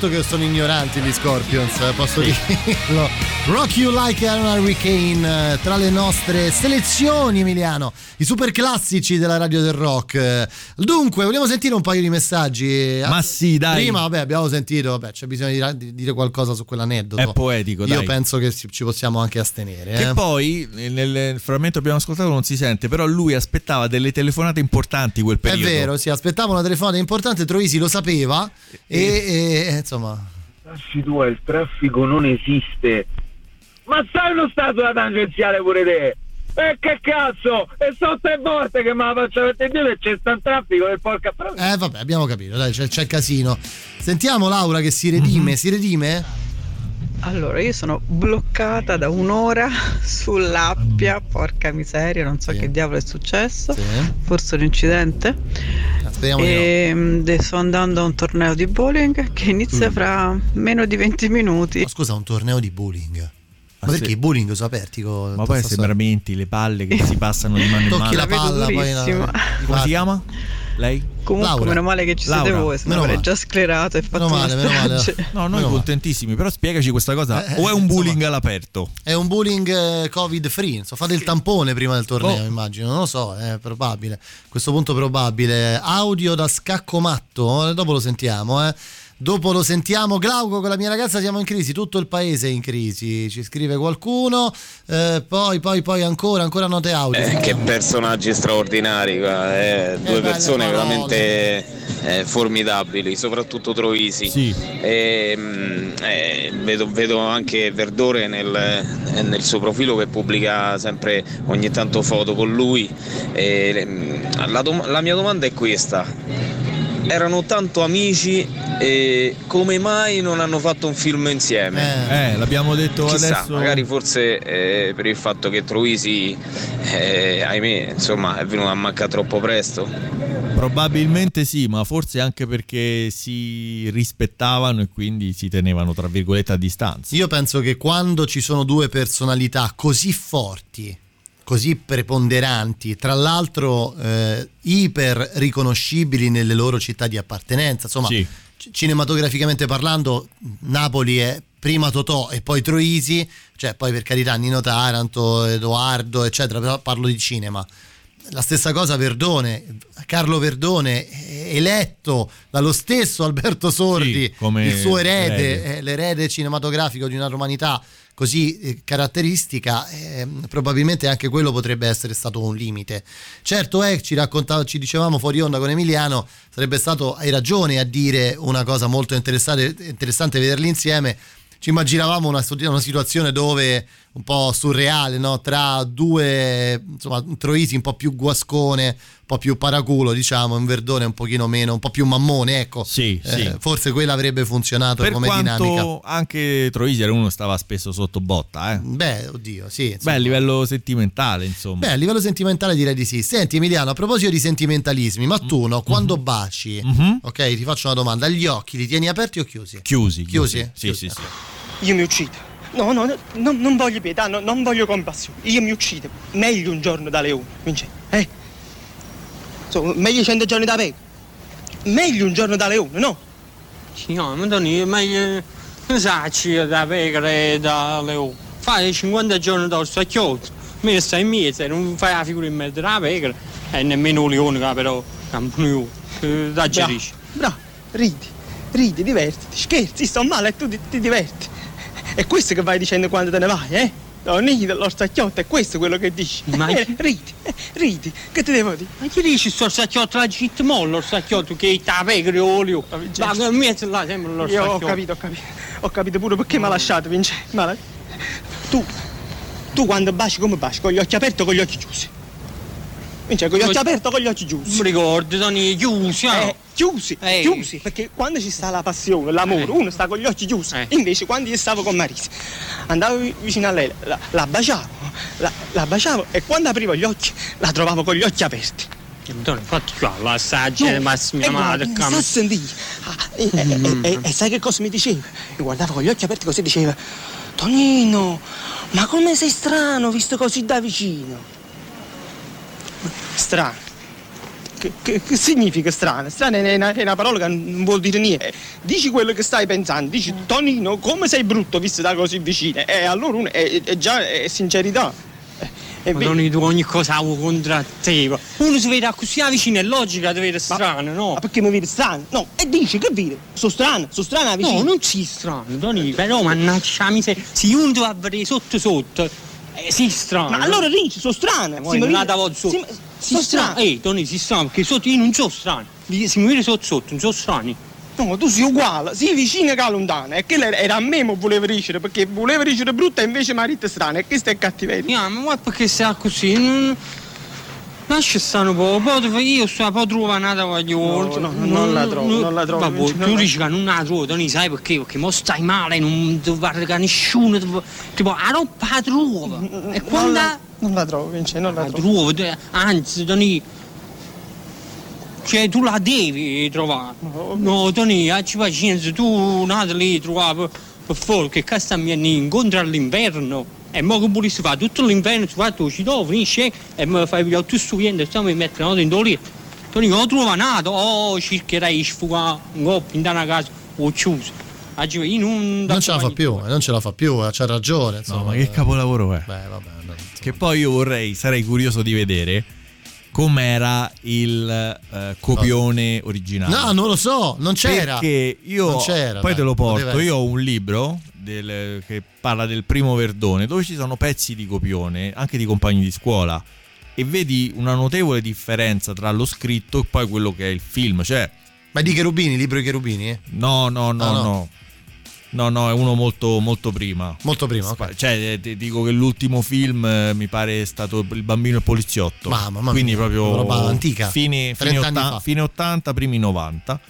Certo che sono ignoranti gli Scorpions, eh, posso dirlo. Rock You Like an Hurricane eh, tra le nostre selezioni, Emiliano, i super classici della radio del rock. Eh, Dunque, vogliamo sentire un paio di messaggi. Ma sì, dai. Prima, vabbè, abbiamo sentito, vabbè, c'è bisogno di, di dire qualcosa su quell'aneddoto. È poetico, Io dai. penso che ci possiamo anche astenere. Che eh. poi nel, frammento che abbiamo ascoltato non si sente, però lui aspettava delle telefonate importanti quel È periodo. vero, si aspettava una telefonata importante, Troisi lo sapeva e, e, insomma... Lasci tu, il traffico non esiste. Ma stai uno stato da tangenziale pure te? E che cazzo? E sono tre volte che me la faccio mettere dietro e c'è sta un traffico del porca però. Eh vabbè, abbiamo capito, dai, c'è, c'è il casino. Sentiamo Laura che si redime, si redime? Allora, io sono bloccata da un'ora sull'Appia, porca miseria, non so che diavolo è successo, forse un incidente. Speriamo di no. e mm, sto andando a un torneo di bowling che inizia Mm. fra meno di 20 minuti. Ma scusa, un torneo di bowling. Ma Ah, perché sì. i bowling sono aperti? con- Ma poi sta sembramente le palle che si passano di mano in Tocchi mano. la palla, poi la- durissima. Come si chiama? Lei? Comunque, Laura. meno male che ci siete voi, se no Meno avrei male. già sclerato e fatto Meno male, meno male. No, noi Meno male. contentissimi, però spiegaci questa cosa. Eh, o è un insomma. bullying all'aperto? È un bowling eh, covid free, insomma, fate il tampone prima del torneo, Oh. immagino, non lo so, è probabile. A questo punto probabile. Audio da scacco matto, eh, dopo lo sentiamo, eh. Dopo lo sentiamo, Glauco con la mia ragazza siamo in crisi, tutto il paese è in crisi, ci scrive qualcuno, eh, poi, poi, poi ancora, ancora note audio. Eh, che personaggi straordinari, guarda, eh, due persone parole. veramente eh, formidabili, soprattutto Troisi. E, mm, eh, vedo, vedo anche Verdore nel, eh, nel suo profilo che pubblica sempre ogni tanto foto con lui. E, mm, la, dom- la mia domanda è questa. Erano tanto amici e come mai non hanno fatto un film insieme? Eh, l'abbiamo detto Chissà, adesso. magari forse eh, per il fatto che Troisi, eh, ahimè, insomma, è venuto a mancare troppo presto. Probabilmente sì, ma forse anche perché si rispettavano e quindi si tenevano tra virgolette a distanza. Io penso che quando ci sono due personalità così forti, così preponderanti, tra l'altro eh, iper riconoscibili nelle loro città di appartenenza, insomma, Sì. cinematograficamente parlando, Napoli è prima Totò e poi Troisi, cioè poi per carità Nino Taranto, Edoardo, eccetera, però parlo di cinema. La stessa cosa Verdone, Carlo Verdone eh, eletto dallo stesso Alberto Sordi, Sì, come il suo erede, erede. eh, l'erede cinematografico di una romanità così eh, caratteristica, eh, probabilmente anche quello potrebbe essere stato un limite. Certo è, ci raccontava, ci dicevamo fuori onda con Emiliano, sarebbe stato, hai ragione a dire una cosa molto interessante, interessante vederli insieme. Ci immaginavamo una, una situazione dove un po' surreale, no? tra due, insomma, un Troisi un po' più guascone, un po' più paraculo, diciamo, un Verdone un pochino meno, un po' più mammone, ecco. Sì, Eh, sì. Forse quella avrebbe funzionato Per come quanto dinamica. anche Troisi era uno che stava spesso sotto botta, eh. Beh, oddio, sì. Beh, a livello sentimentale, insomma. Beh, a livello sentimentale direi di sì. Senti Emiliano, a proposito di sentimentalismi, ma tu no, quando baci, Mhm. ok, ti faccio una domanda, gli occhi li tieni aperti o chiusi? Chiusi. Chiusi? Sì, sì, sì. Io mi uccido. No, no, no, no, non voglio pietà, no, non voglio compassione. Io mi uccido. Meglio un giorno da leone, Vincenzo. Eh? So, meglio cento giorni da peco. Meglio un giorno da leone, no? No, ma non è meglio. Non sacci da pecora e da leone. Fai 50 giorni da stacchiotto. Me stai in mezzo, non fai la figura in mezzo alla pecora. E nemmeno un leone, che però campano che da gerisci. Bravo, ridi, ridi, divertiti, scherzi, sto male e tu ti, ti diverti. È questo che vai dicendo quando te ne vai, eh? Tonino, lo stacchiotto, è questo quello che dici. Ma- Eh, ridi, eh, ridi, che ti devo dire? Ma chi dici sto sacchiotto la git mollo, lo sacchiotto che ta pegre olio. Ma a me là sembra lo Io ho capito, ho capito. Ho capito pure perché mi ha lasciato, Vincenzo. Tu, tu quando baci come baci? Con gli occhi aperti o con gli occhi chiusi? Vincenzo, con gli occhi Ma- aperti o con gli occhi chiusi? Mi ricordi, Tony, chiusi, ah. Eh, chiusi, Eh. chiusi, perché quando ci sta la passione, l'amore, uno sta con gli occhi chiusi. Invece quando io stavo con Marisa, andavo vi- vicino a lei, la, la baciavo, la, la baciavo e quando aprivo gli occhi la trovavo con gli occhi aperti. Antonio, fatti qua l'assaggio No, di Massimo e Madre. guarda, sta sentire. E, e- e- e- sai che cosa mi diceva? Mi guardava con gli occhi aperti così e diceva Tonino, ma come sei strano visto così da vicino? Strano. Che, che- che significa strano? Strano è una, è una parola che non vuol dire niente. Dici quello che stai pensando, dici Tonino, come sei brutto visto da così vicino? E allora uno è, è già è sincerità. Eh, Ma Tony, tu ogni cosa avevo contro te. Uno si vede così vicino, è logica di vedere strano, no? Ma perché mi vedi strano? No, e dici che vedi? Sono strano, sono strano vicino. No, non si strano, Tony, però mannaggia miseria. Se uno ti va a vedere sotto sotto, eh, si strano. Ma allora dici, sono strano. Poi un'altra volta si, sotto. si, Si strano. Ehi, Tony, si strano, perché sotto io non sono strano. Mi vedi sotto sotto, non sono strani. No, tu sei uguale, sei vicino che lontano. E che era a me che voleva dicere, perché voleva dicere brutta e invece marito è strano. E questo è cattiveria. Yeah, ma perché sei così? Non... Lascia stare un po', fai- io sto po' trovanata voglio. No, no, non la trovo, non la trovo, non tu la- dici che non la trovo, Tony, sai perché? Perché mo stai male, non ti guarda che nessuno, ti- tipo, a non la trova. E quando la- non la trovo, Vince, non la la trovo, anzi, Tony, cioè tu la devi trovare. No, Tony, ci pazienza, tu nata lì trovare per, forza, che cazzo mi incontro all'inverno. E mo che volessi fare tutto l'inverno, si fa tu ci do, finisce e mi fai pigliare tutto sto vento e stiamo mi mettere una nota in doletta. Tony, non trovo nada, oh, cercherei di sfugare un coppio in una casa, ho chiuso. Non... Ce la fa più, eh, non ce la fa più, eh, c'ha ragione. Insomma. No, ma che capolavoro è? Beh, vabbè. no. Che poi io vorrei, sarei curioso di vedere com'era il eh, copione originale. No, non lo so, non c'era. Perché io Non c'era, poi dai, te lo porto. Io ho un libro del- che parla del primo Verdone dove ci sono pezzi di copione, anche di compagni di scuola. E vedi una notevole differenza tra lo scritto e poi quello che è il film. Cioè, Ma di Cherubini, libro di Cherubini? eh? no, no, no, Ah, no. no. No, no, è uno molto, molto prima. Molto prima, ok. Cioè, eh, ti dico che l'ultimo film eh, mi pare è stato Il bambino e il poliziotto. Mamma, mamma Quindi proprio roba antica. Fine, fine, 30 anni otta- fa. fine 80, primi 90.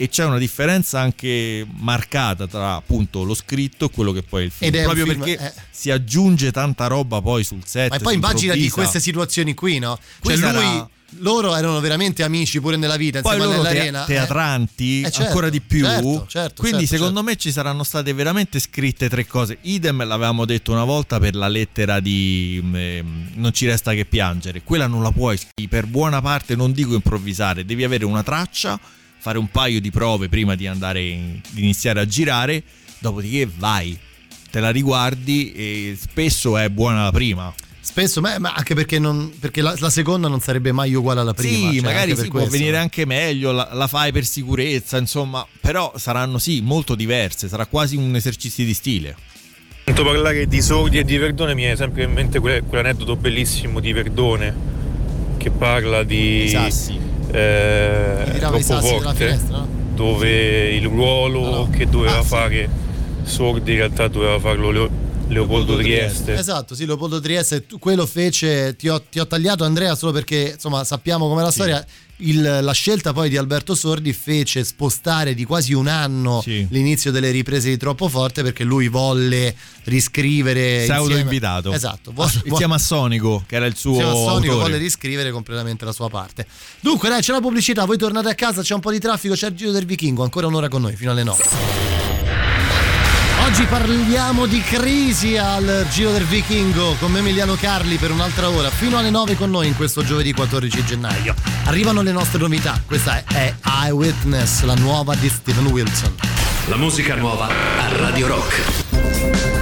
E c'è una differenza anche marcata tra appunto lo scritto e quello che poi è il film. Ed è proprio film, perché eh. si aggiunge tanta roba poi sul set. Ma poi immagina di queste situazioni qui, no? Cioè sarà- lui, loro erano veramente amici pure nella vita, Poi insieme loro te- nell'arena. eh. teatranti Eh, certo, ancora di più. certo, certo, Quindi certo, secondo me ci saranno state veramente scritte tre cose. Idem l'avevamo detto una volta per la lettera di ehm, Non ci resta che piangere. Quella non la puoi per buona parte, non dico improvvisare, devi avere una traccia, fare un paio di prove prima di andare in- di iniziare a girare, dopodiché vai. Te la riguardi e spesso è buona la prima. Spesso, ma, ma anche perché, non, perché la, la seconda non sarebbe mai uguale alla prima. Sì, cioè, magari sì, può venire anche meglio, la, la fai per sicurezza, insomma, però saranno sì molto diverse, sarà quasi un esercizio di stile. Sento parlare di sordi e di Verdone mi è sempre in mente quel- quell'aneddoto bellissimo di Verdone che parla di sassi. Eh, finestra, no? dove il ruolo che doveva Ah, sì. fare Sordi in realtà doveva farlo Leo- Leopoldo Trieste. Esatto, sì, Leopoldo Trieste, quello fece, ti ho, ti ho tagliato Andrea solo perché insomma sappiamo com'è la storia, Il- la scelta poi di Alberto Sordi fece spostare di quasi un anno l'inizio delle riprese di Troppo Forte perché lui volle riscrivere Pseudo insieme- invitato. Esatto, Ah, il sia massonico, che era il suo Insieme a Sonico volle riscrivere completamente la sua parte. Dunque, dai, c'è la pubblicità, voi tornate a casa, c'è un po' di traffico, c'è il giro del vichingo, ancora un'ora con noi, fino alle 9. Oggi parliamo di crisi al Giro del Vichingo con Emiliano Carli per un'altra ora, fino alle 9 con noi in questo giovedì 14 gennaio. Arrivano le nostre novità, questa è Eyewitness, la nuova di Steven Wilson. La musica nuova a Radio Rock.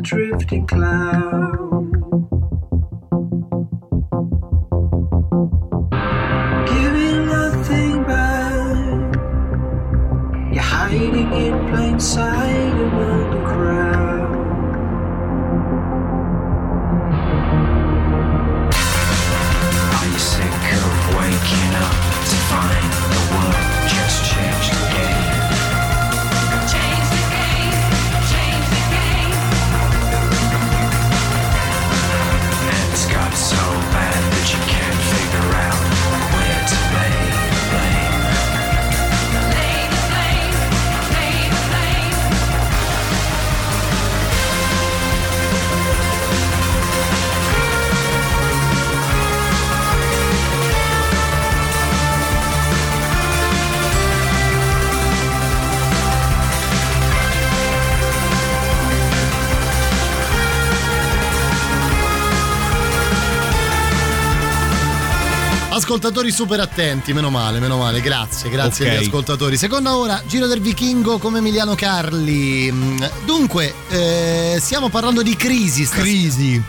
drifting cloud. Ascoltatori super attenti, meno male, meno male, grazie, grazie Ok. agli ascoltatori. Seconda ora, Giro del Vichingo come Emiliano Carli. Mm, Dunque, eh, stiamo parlando di crisi. stas- Crisi.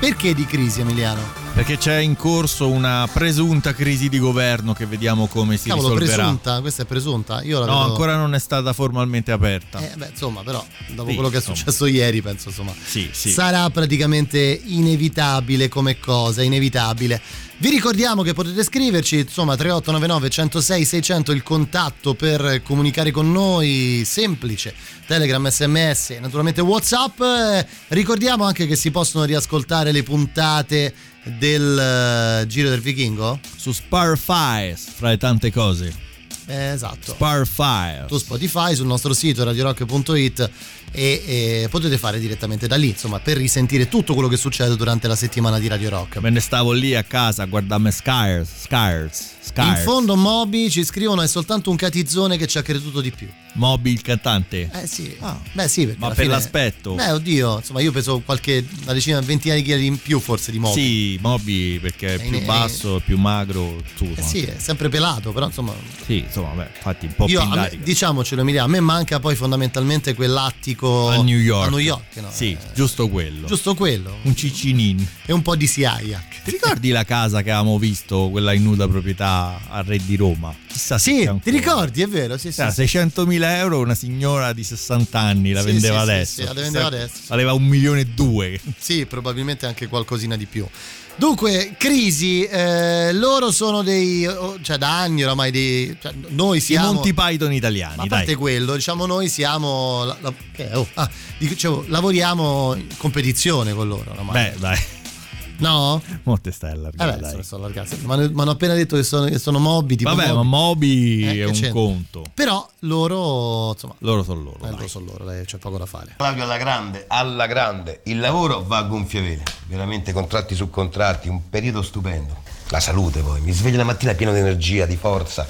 Perché di crisi, Emiliano? Perché c'è in corso una presunta crisi di governo che vediamo come si Cavolo, risolverà. presunta, questa è presunta. Io la No, vedo- ancora non è stata formalmente aperta. Eh, beh, insomma, però, dopo Sì, quello che è insomma. successo ieri, penso, insomma, Sì, sì. sarà praticamente inevitabile come cosa, inevitabile. Vi ricordiamo che potete scriverci, insomma, 3899 106 600 il contatto per comunicare con noi, semplice, Telegram, SMS, naturalmente WhatsApp. Eh, Ricordiamo anche che si possono riascoltare le puntate del eh, Giro del Vichingo? Su Spotify, fra le tante cose. Eh, esatto. Spotify. su Spotify, sul nostro sito radiorock.it e, e potete fare direttamente da lì, insomma, per risentire tutto quello che succede durante la settimana di Radio Rock. Me ne stavo lì a casa a guardarmi Scars, Scars, Scars. In fondo Moby ci scrivono è soltanto un catizzone che ci ha creduto di più. Moby il cantante. Eh sì. Beh sì, perché Ma per fine- l'aspetto. Beh, oddio, insomma, io peso qualche una decina, ventina di chili in più forse di Moby. Sì, Moby perché è Eh, più eh, basso, è più magro, tu. Eh sì, è sempre pelato, però insomma, Sì, insomma, beh, infatti un po' io, a me- diciamocelo Emilia, a me manca poi fondamentalmente quell'attico A New York. a New York, no? Sì, giusto quello. Giusto quello. Un ciccinin. E un po' di Siaia. Ti ricordi la casa che avevamo visto, quella in nuda proprietà a Re di Roma? Chissà Sì, ti ricordi, è vero, sì, sì. Era 600.000 euro una signora di 60 anni la Sì, vendeva sì, adesso. sì, la vendeva adesso. Valeva un milione e due. Sì, probabilmente anche qualcosina di più. Dunque, crisi, eh, loro sono dei, cioè da anni oramai, dei, cioè, noi I siamo... Monty Python italiani, Ma a parte dai. quello, diciamo noi siamo, la- la- che- oh, ah, dicevo, lavoriamo in competizione con loro oramai. Beh, dai. No? Monte Stella. Eh beh, sono-. Ma mi hanno appena detto che sono, che sono Moby. Tipo Vabbè, ma Moby. Moby Eh, è un c'entra? conto. Però loro, insomma, Loro sono loro. eh, loro sono loro, dai, c'è poco da fare. Flavio alla grande, alla grande. Il lavoro va a gonfie vele, veramente contratti su contratti, un periodo stupendo. La salute poi, mi sveglio la mattina pieno di energia, di forza,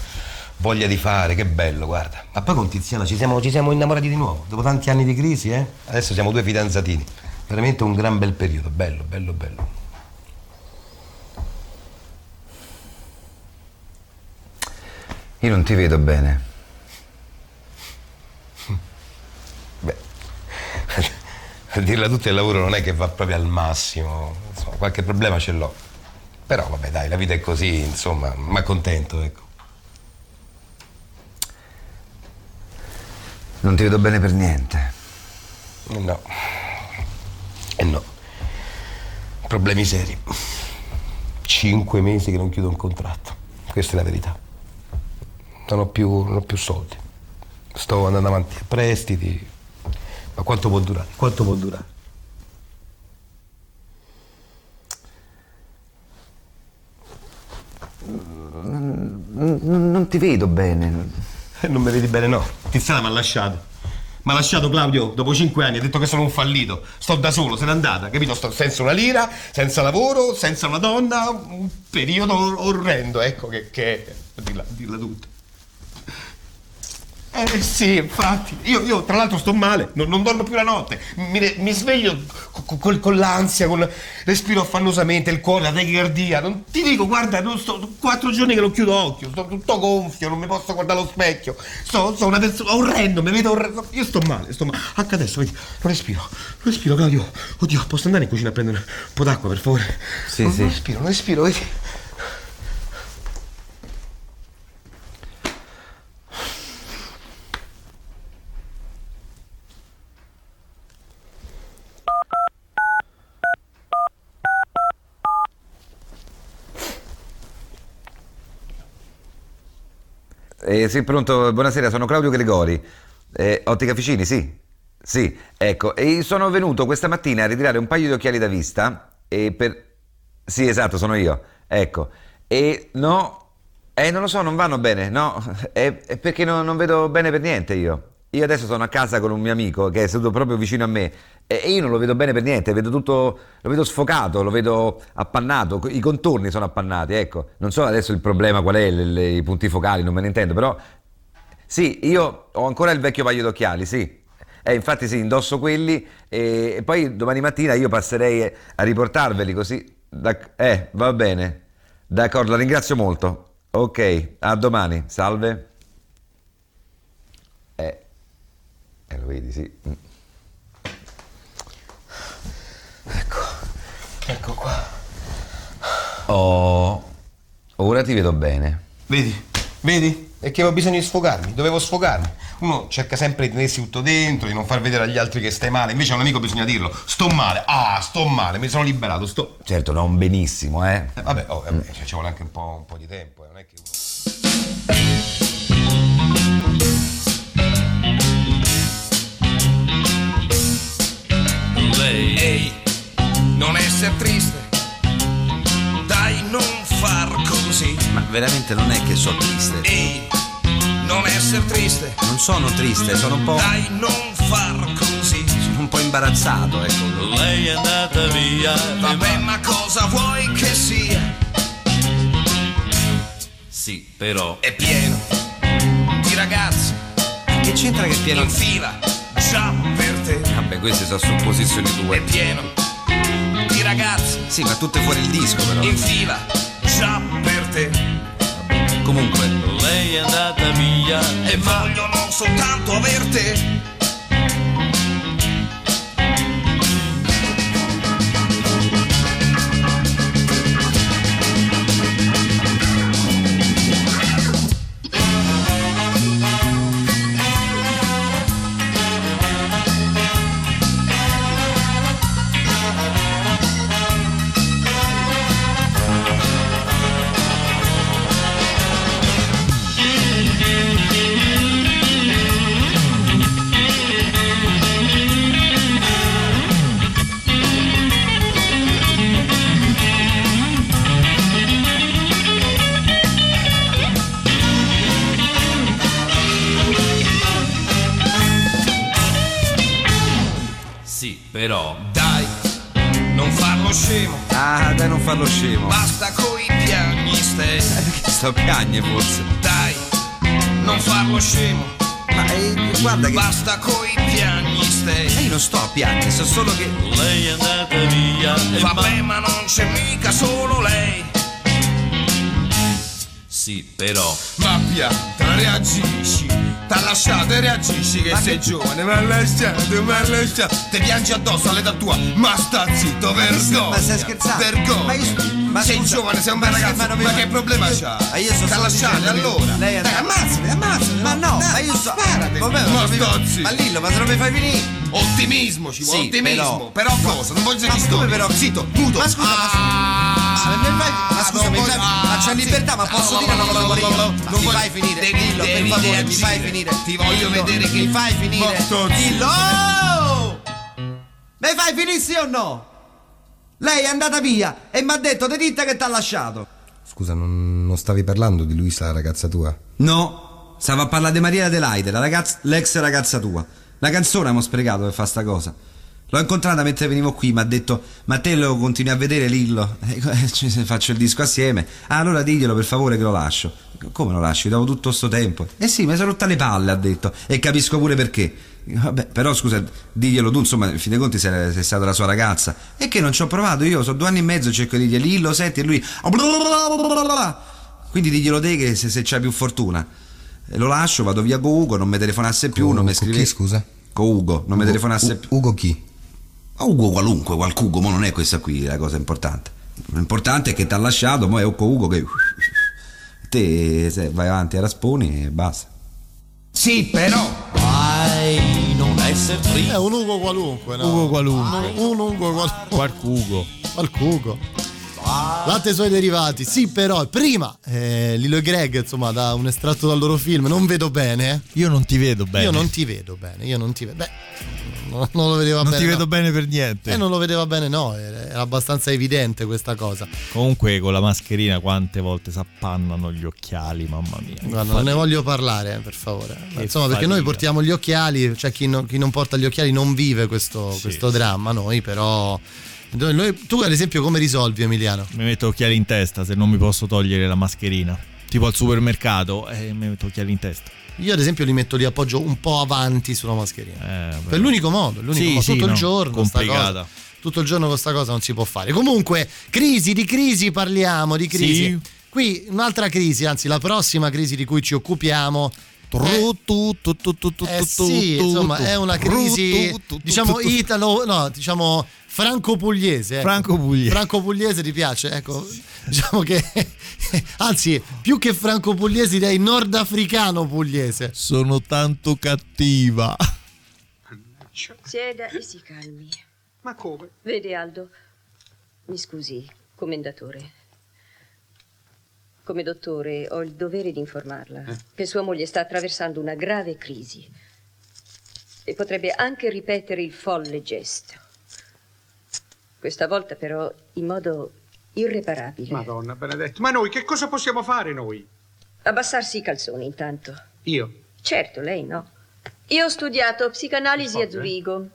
voglia di fare, che bello, guarda. Ma poi con Tiziana ci siamo, ci siamo innamorati di nuovo, dopo tanti anni di crisi, eh? Adesso siamo due fidanzatini. Veramente un gran bel periodo, bello, bello, bello. Io non ti vedo bene. Beh, a dirla tutta il lavoro non è che va proprio al massimo, insomma, qualche problema ce l'ho. Però vabbè dai, la vita è così, insomma, mi accontento, ecco. Non ti vedo bene per niente. No. Eh no. Problemi seri. Cinque mesi che non chiudo un contratto. Questa è la verità. Non ho più, non ho più soldi. Sto andando avanti a prestiti. Ma quanto può durare? Quanto può durare? Non, non ti vedo bene. Eh, Non mi vedi bene, no. Tiziana mi ha lasciato. Mi ha lasciato Claudio dopo cinque anni, ha detto che sono un fallito. Sto da solo, se n'è andata, capito? Sto senza una lira, senza lavoro, senza una donna, un periodo or- orrendo, ecco che, che dirla, dirla tutta. Eh sì, infatti. Io, io, tra l'altro sto male, non, non dormo più la notte. Mi, mi sveglio co- co- con, l'ansia, con respiro affannosamente, il cuore, la tachicardia. Non ti dico, guarda, non sto quattro giorni che non chiudo occhio, sto tutto gonfio, non mi posso guardare allo specchio. Sto, sto una persona orrendo, mi vedo orrendo. Io sto male, sto male. Anche adesso, vedi, non respiro, non respiro, Claudio. Oddio, posso andare in cucina a prendere un po' d'acqua, per favore? Sì, non, sì. Non respiro, non respiro, vedi. Eh, sì, pronto, buonasera, sono Claudio Gregori. Eh, Ottica Ficini, sì. Sì, ecco, e sono venuto questa mattina a ritirare un paio di occhiali da vista e per... Sì, esatto, sono io. Ecco. E no, eh, non lo so, non vanno bene, no, è perché non, non vedo bene per niente io. Io adesso sono a casa con un mio amico che è seduto proprio vicino a me e io non lo vedo bene per niente, vedo tutto, lo vedo sfocato, lo vedo appannato, i contorni sono appannati, ecco. Non so adesso il problema qual è, le- le- i punti focali, non me ne intendo, però sì, io ho ancora il vecchio paio d'occhiali, sì. Eh, infatti sì, indosso quelli e, e poi domani mattina io passerei a riportarveli così. D'ac- eh, va bene. D'accordo, la ringrazio molto. Ok, a domani. Salve. Eh, eh lo vedi, sì. Mm. Ecco qua. Oh, ora ti vedo bene. Vedi? Vedi? È che avevo bisogno di sfogarmi, dovevo sfogarmi. Uno cerca sempre di tenersi tutto dentro, di non far vedere agli altri che stai male. Invece a un amico bisogna dirlo. Sto male. Ah, sto male, mi sono liberato. Sto. Certo, non benissimo, eh. Eh, vabbè, oh, vabbè, cioè, ci vuole anche un po', un po' di tempo. eh, Non è che uno. Ehi, non essere triste, dai non far così. Ma veramente non è che sono triste. Ehi, non essere triste, Non sono triste, sono un po'. dai non far così. Sono un po' imbarazzato, ecco. Lei è andata via. Vabbè, ma cosa vuoi che sia? Sì, però. È pieno di ragazzi Che c'entra che è pieno? in fila, già per Vabbè, queste sono supposizioni tue. È pieno di ragazzi Sì, ma tutte fuori il disco, però. in fila, già per te. Comunque. Lei è andata via e vogliono soltanto aver però. Dai, non farlo scemo. Ah, dai, non farlo scemo. Basta coi piagni, stai. Perché sto a piagne forse? Dai, non farlo scemo. Ma eh, guarda che. Basta coi piagni, stai. Ma io non sto a piangere, so solo che. Lei è andata via. Vabbè, ma non c'è mica solo lei. Sì, però. Mappia, reagisci. T'ha lasciato e reagisci che sei giovane. Ma lasciato, ma lasciato. Ti piangi addosso all'età tua. Ma sta zitto, vergogna. ma stai scherzando? Vergogna. Ma io- ma sei scusa, giovane, sei un ma bel ragazzo. ma Ma, non mi- che problema c'ha? Ma io sto T'ha lasciato che allora. lei è Dai, ammazzate, ammazzate. Ma no, Dai, ma io sto. Sparate. Vabbè, Ma stozzi. Ma Lillo, ma se non mi fai finire. Ottimismo ci vuole, Sì, ottimismo. però- Però, cosa? Non voglio Ma che come però? Zitto, muto. Ma scusa, ma, ma, fai- ma scusa, mi fai- ma c'è libertà, ma posso dire una cosa io? Ma mi fai finire, Lillo, per favore, mi fai finire. Ti voglio vedere che mi fai finire. Lillo, oh! Mi fai finire sì o no? Lei è andata via e mi ha detto di ditta che ti ha lasciato. Scusa, non, non stavi parlando di Luisa, la ragazza tua? No, stavo a parlare di Maria Adelaide, la ragazza, l'ex ragazza tua. La canzone abbiamo sprecato per fare sta cosa. L'ho incontrata mentre venivo qui, mi ha detto, ma te lo continui a vedere Lillo? Eh, ci- faccio il disco assieme. Ah, allora diglielo per favore che lo lascio. Come lo lascio? Dopo tutto sto tempo. Eh sì, mi sono rotta le palle, ha detto. E capisco pure perché. Vabbè, però scusa, diglielo tu, insomma, in fin dei conti sei, sei stata la sua ragazza. E che non ci ho provato, io sono due anni e mezzo cerco di dirgli Lillo, senti, e lui... Quindi diglielo te che se, se c'hai più fortuna. Lo lascio, vado via con Ugo, non mi telefonasse più, Con- non mi con scrive... chi, scusa? Con Ugo, non mi Ugo- telefonasse U- più. Ugo chi? Ma Ugo qualunque, qualcuno, ma non è questa qui la cosa importante. L'importante è che ti ha lasciato, mo è con Ugo che... Te se vai avanti a rasponi e basta. Sì, però. Vai, non essere È un Ugo qualunque, no? Ugo qualunque. Un, un Ugo qualunque. Qualcugo. Qualcugo. Latte e suoi derivati, sì, però prima eh, Lilo e Greg, insomma, da un estratto dal loro film, non vedo bene. Io non ti vedo bene. Io non ti vedo bene, io non ti vedo. Beh, non, non lo vedeva Non bene. ti vedo no. bene per niente. Eh, non lo vedeva bene, no, era, abbastanza evidente questa cosa. Comunque con la mascherina quante volte si appannano gli occhiali, mamma mia. Guarda, non ne voglio parlare, eh, per favore. Che Insomma, perché noi fatica. portiamo gli occhiali, cioè chi, non- chi non porta gli occhiali non vive questo, questo dramma, noi però... noi- tu ad esempio come risolvi Emiliano? Mi metto occhiali in testa se non mi posso togliere la mascherina. Tipo al supermercato e mi metto occhiali in testa. Io ad esempio li metto li appoggio un po' avanti sulla mascherina. Eh, per l'unico modo, l'unico Sì, modo. sì, tutto no, il giorno. complicata. cosa- tutto il giorno con sta cosa non si può fare. Comunque, crisi, di crisi parliamo, di crisi. Sì. Qui un'altra crisi, anzi la prossima crisi di cui ci occupiamo. Eh sì, insomma, è una crisi diciamo italo, no, diciamo franco-pugliese. ecco. Franco-pugliese. Franco-pugliese ti piace? Ecco, diciamo che anzi, più che franco-pugliese direi nordafricano-pugliese. Sono tanto cattiva. Sieda e si calmi. Ma come? Vede Aldo, mi scusi, commendatore. Come dottore ho il dovere di informarla che sua moglie sta attraversando una grave crisi e potrebbe anche ripetere il folle gesto. Questa volta però in modo irreparabile. Madonna benedetto. Ma noi che cosa possiamo fare noi? Abbassarsi i calzoni intanto. Io? Certo, lei no. Io ho studiato psicanalisi a Zurigo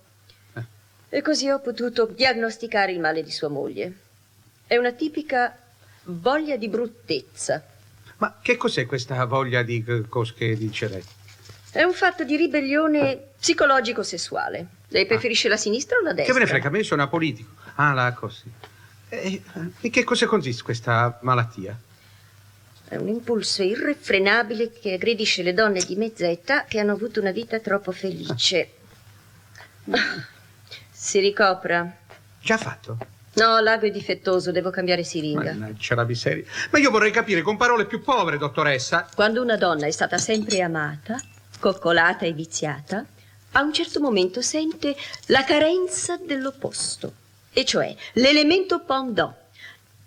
e così ho potuto diagnosticare il male di sua moglie. È una tipica voglia di bruttezza. Ma che cos'è questa voglia di c- cos che dice lei? È un fatto di ribellione psicologico-sessuale. Lei preferisce la sinistra o la destra? Che me ne frega, a me sono apolitico. Ah, la così. E in che cosa consiste questa malattia? È un impulso irrefrenabile che aggredisce le donne di mezza età che hanno avuto una vita troppo felice. Si ricopra. Già fatto? No, l'ago è difettoso, devo cambiare siringa. Mannaggia la miseria. Ma io vorrei capire con parole più povere, dottoressa. Quando una donna è stata sempre amata, coccolata e viziata, a un certo momento sente la carenza dell'opposto, e cioè l'elemento pendant,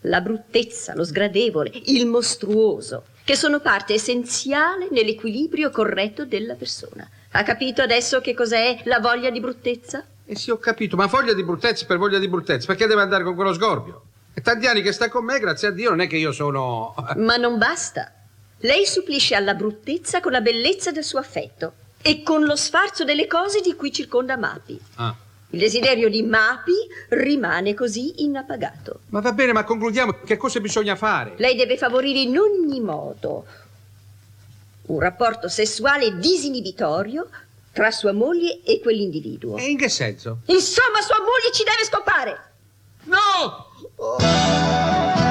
la bruttezza, lo sgradevole, il mostruoso, che sono parte essenziale nell'equilibrio corretto della persona. Ha capito adesso che cos'è la voglia di bruttezza? Eh sì, ho capito, ma voglia di bruttezza per voglia di bruttezza, perché deve andare con quello sgorbio? È tanti anni che sta con me, grazie a Dio, non è che io sono... Ma non basta. Lei supplisce alla bruttezza con la bellezza del suo affetto e con lo sfarzo delle cose di cui circonda Mapi. Ah. Il desiderio di Mapi rimane così inappagato. Ma va bene, ma concludiamo. Che cosa bisogna fare? Lei deve favorire in ogni modo un rapporto sessuale disinibitorio tra sua moglie e quell'individuo. E in che senso? Insomma, sua moglie ci deve scopare. No! Yes,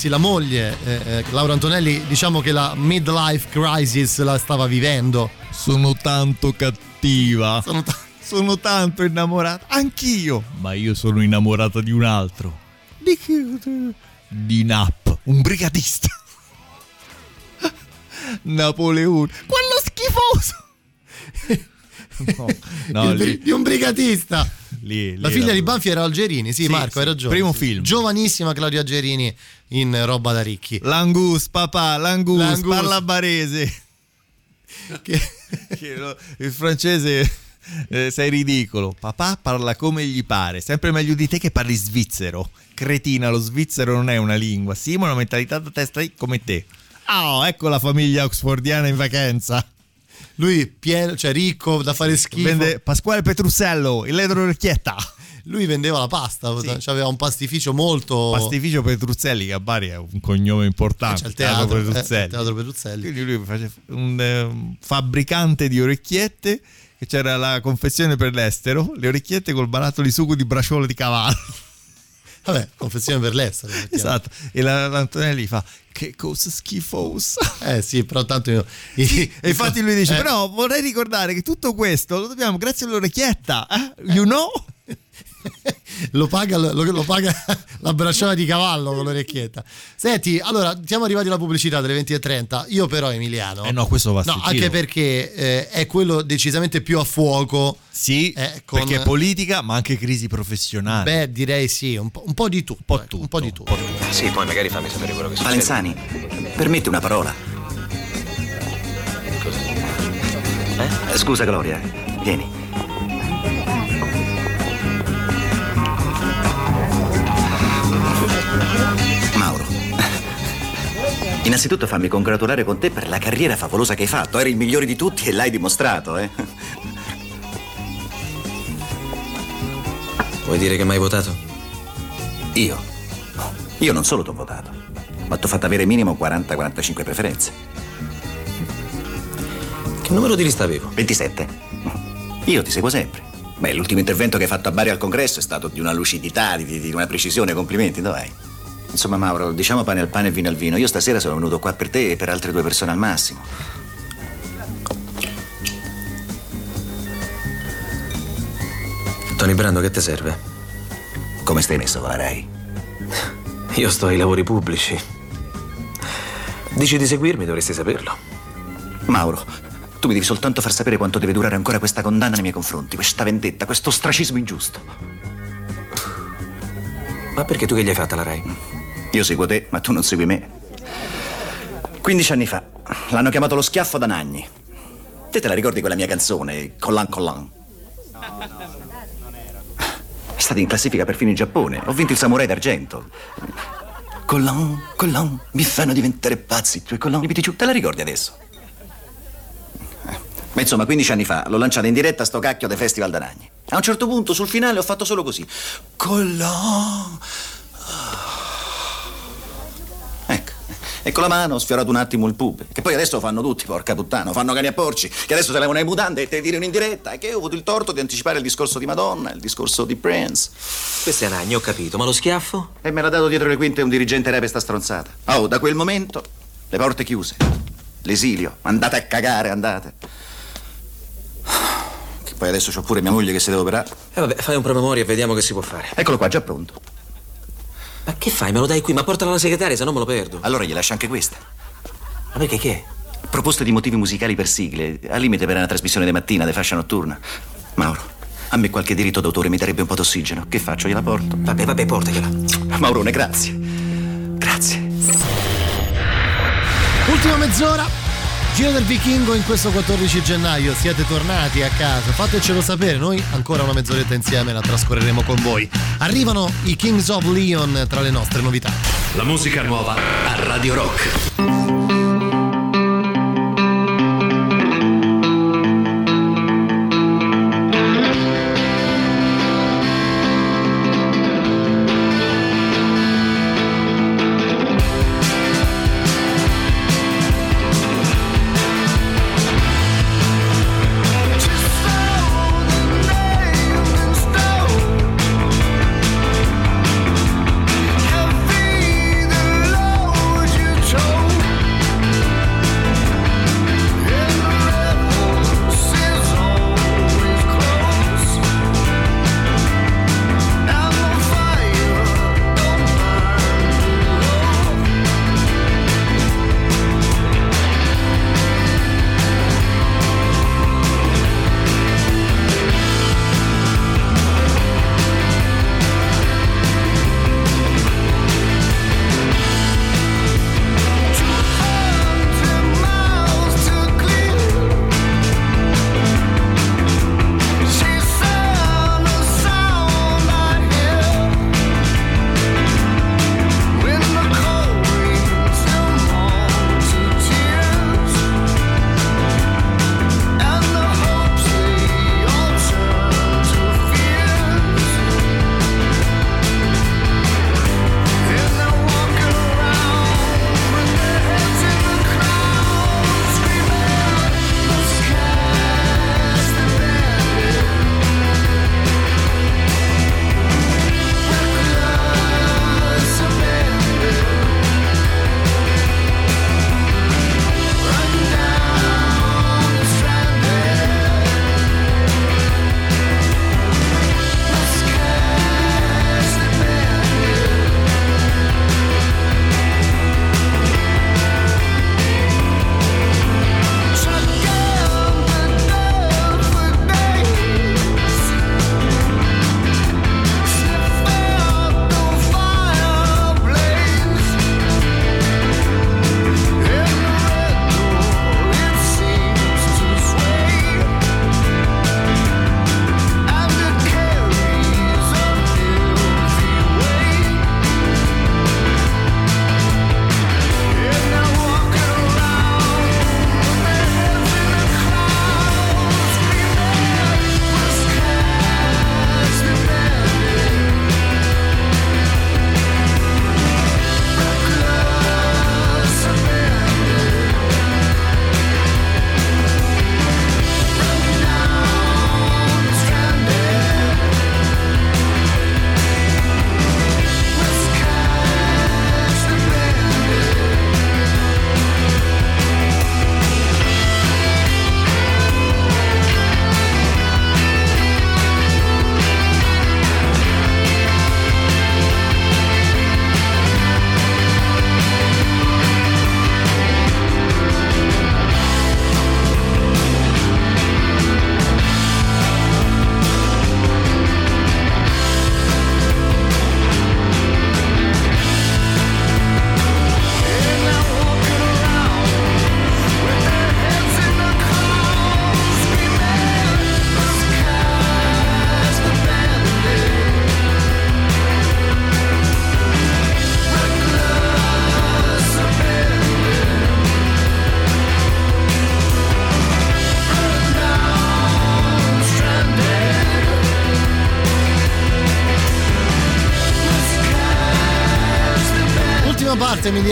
lui, la, moglie, eh, eh, Laura Antonelli, diciamo che la midlife crisis la stava vivendo. Sono tanto cattiva. Sono, Sono tanto innamorata. Anch'io. Ma io sono innamorata di un altro. Di chi? Di Nap, un brigatista. Napoleone. Quello schifoso. No, no, di, un bri- lì- lì- La lì figlia era- di Banfi era Algerini, sì, Sì, Marco, sì, hai ragione. primo sì. film. Giovanissima Claudia Algerini in Roba da ricchi. Langus, papà, Langus, Langus. parla barese. Che lo- il francese Eh, sei ridicolo. Papà parla come gli pare. Sempre meglio di te che parli svizzero. Cretina, lo svizzero non è una lingua. Sì, ma una mentalità da testa come te. Oh, ecco la famiglia oxfordiana in vacanza. Lui pieno, cioè ricco da fare schifo. Vende Pasquale Petrussello, il ledro orecchietta. Lui vendeva la pasta, cioè aveva un pastificio molto. Pastificio Petruzzelli, che a Bari è un cognome importante. C'è il teatro, eh, Petruzzelli. il teatro Petruzzelli. Quindi lui faceva un eh, fabbricante di orecchiette. Che c'era la confezione per l'estero, le orecchiette col barattolo di sugo di braciolo di cavallo. Vabbè, confezione per l'estero. Esatto. E la, l'Antonelli fa: Che cosa schifosa. Eh sì, però tanto io. Sì, e infatti lui dice: Eh. Però vorrei ricordare che tutto questo lo dobbiamo grazie all'orecchietta. eh? You know? lo paga, lo, lo paga la bracciata di cavallo con l'orecchietta. Senti, allora siamo arrivati alla pubblicità delle 20.30. Io, però, Emiliano. Eh no, questo va No, anche perché eh, è quello decisamente più a fuoco. Sì, con- perché è politica, ma anche crisi professionale. Beh, direi sì, un po', un po' di tutto. ecco, Un po' di tutto. Sì, poi magari fammi sapere quello che succede. Valenzani, permetti una parola? Eh? Scusa Gloria, vieni. Innanzitutto fammi congratulare con te per la carriera favolosa che hai fatto. Eri il migliore di tutti e l'hai dimostrato, eh. Vuoi dire che mi hai votato? Io? Io non solo ti ho votato, ma ti ho fatto avere minimo 40-45 preferenze. Che numero di lista avevo? 27. Io ti seguo sempre. Beh, l'ultimo intervento che hai fatto a Bari al congresso è stato di una lucidità, di, di una precisione. Complimenti, dov'è? Insomma, Mauro, diciamo pane al pane e vino al vino. Io stasera sono venuto qua per te e per altre due persone al massimo. Tony Brando, che ti serve? Come stai messo con la Rai? Io sto ai lavori pubblici. Dici di seguirmi, dovresti saperlo. Mauro, tu mi devi soltanto far sapere quanto deve durare ancora questa condanna nei miei confronti, questa vendetta, questo ostracismo ingiusto. Ma perché tu che gli hai fatta la Rai? Io seguo te, ma tu non segui me. 15 anni fa l'hanno chiamato lo schiaffo da Nagni. Te te la ricordi quella mia canzone, Collan Collan? È stata in classifica perfino in Giappone. Ho vinto il Samurai d'argento. Collan, Collan, mi fanno diventare pazzi i tuoi collan. Ripeti giù, te la ricordi adesso? Eh, Ma insomma, 15 anni fa l'ho lanciata in diretta a sto cacchio dei Festival da Nagni. A un certo punto, sul finale, ho fatto solo così. Collan. E con la mano ho sfiorato un attimo il pube. Che poi adesso lo fanno tutti, porca puttana. Fanno cani a porci. Che adesso se levano le mutande e te tirano in diretta. E che io ho avuto il torto di anticipare il discorso di Madonna, il discorso di Prince. Questo è Nagni, ho capito, ma lo schiaffo? E me l'ha dato dietro le quinte un dirigente rap sta stronzata. Oh, da quel momento le porte chiuse. L'esilio. Andate a cagare, andate. Che poi adesso c'ho pure mia moglie che si deve operare. E vabbè, fai un promemoria e vediamo che si può fare. Eccolo qua, già pronto. Ma che fai? Me lo dai qui? Ma portalo alla segretaria, se no me lo perdo. Allora gli lascio anche questa. Ma perché che? Proposte di motivi musicali per sigle, al limite per una trasmissione di mattina, di fascia notturna. Mauro, a me qualche diritto d'autore mi darebbe un po' d'ossigeno. Che faccio? Gliela porto? Vabbè, vabbè, portagliela. Maurone, grazie. Grazie. Ultima mezz'ora. Giro del Vichingo in questo 14 gennaio. Siete tornati a casa. Fatecelo sapere. Noi ancora una mezz'oretta insieme la trascorreremo con voi. Arrivano i Kings of Leon tra le nostre novità. La musica nuova a Radio Rock.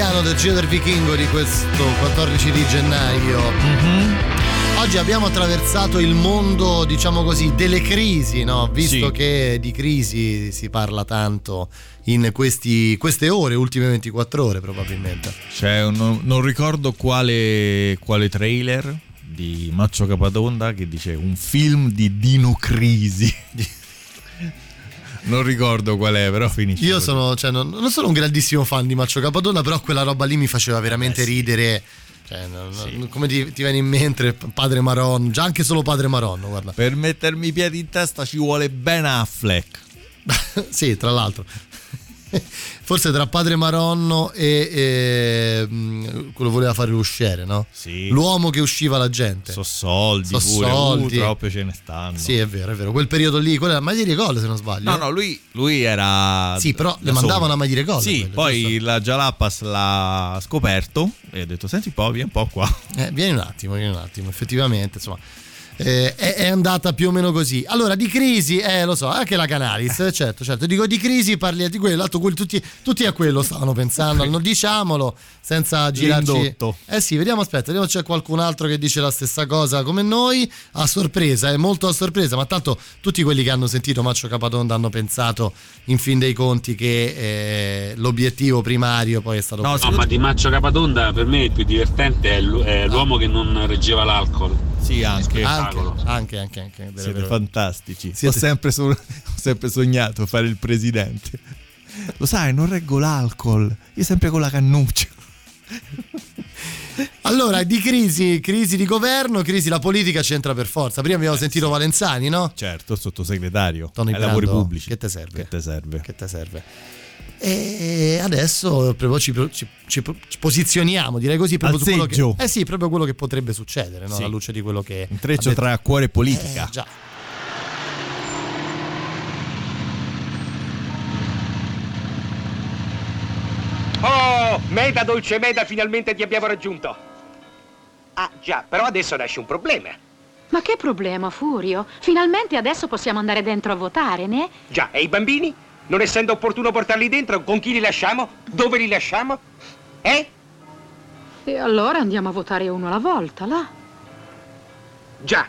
Emiliano del Giro del Vichingo di questo 14 di gennaio. Oggi abbiamo attraversato il mondo, diciamo così, delle crisi, no? Visto Sì. che di crisi si parla tanto in questi- queste ore, ultime 24 ore probabilmente. C'è un- non, non ricordo quale, quale trailer di Maccio Capatonda che dice un film di Dino Crisi. non ricordo qual è, però finisce. Io sono, cioè, non, non sono un grandissimo fan di Maccio Capadonna, però quella roba lì mi faceva Eh veramente ridere. Cioè, non- non- come ti, ti viene in mente Padre Maron, già anche solo Padre Maron, guarda. Per mettermi i piedi in testa ci vuole Ben Affleck. sì, tra l'altro. Forse tra Padre Maronno e, e, mh, quello voleva fare l'usciere, no? Sì. L'uomo che usciva la gente. So soldi So pure, soldi. Uh, troppe ce ne stanno. Sì, è vero, è vero. Quel periodo lì, quella Maglie di Gol, se non sbaglio. No, no, lui, lui era. Sì, però le mandavano solo. a Maglie Gol. Sì, quelle, poi la Jalapas l'ha scoperto e ha detto: Senti, un po', vieni un po' qua. Eh, vieni un attimo, vieni un attimo, effettivamente, insomma. Eh, è, è andata più o meno così. Allora, di crisi, eh, lo so, anche la Canalis, eh, certo, certo. Dico di crisi, parli di quello, quelli- tutti, tutti a quello stavano pensando, non diciamolo senza girarci. L'indotto. Eh sì, vediamo, aspetta, vediamo se c'è qualcun altro che dice la stessa cosa come noi, a sorpresa, è molto a sorpresa, ma tanto tutti quelli che hanno sentito Maccio Capatonda hanno pensato in fin dei conti che eh, l'obiettivo primario poi è stato No, ma di Maccio Capatonda per me il più divertente è è l'uomo che non reggeva l'alcol. Sì, anche. anche, anche, anche, anche, vero, Siete vero. fantastici. Siete- Ho, sempre so- ho sempre sognato fare il presidente. Lo sai, non reggo l'alcol. Io sempre con la cannuccia. Allora, di crisi, crisi di governo, crisi la politica c'entra per forza. Prima abbiamo sentito Valenzani, no? Certo, sottosegretario. Tony ai lavori pubblici. Che te serve? Che te serve? Che te serve? E adesso proprio ci, ci- ci- posizioniamo, direi così, proprio su quello che, eh sì, proprio quello che potrebbe succedere, no? Sì. alla luce di quello che... Intreccio tra cuore e politica. Eh, già. Oh, Meta, dolce Meta, finalmente ti abbiamo raggiunto. Ah, già, però adesso nasce un problema. Ma che problema, Furio? Finalmente adesso possiamo andare dentro a votare, né? Già, e i bambini? Non essendo opportuno portarli dentro, con chi li lasciamo? Dove li lasciamo? Eh? E allora andiamo a votare uno alla volta, là. Già.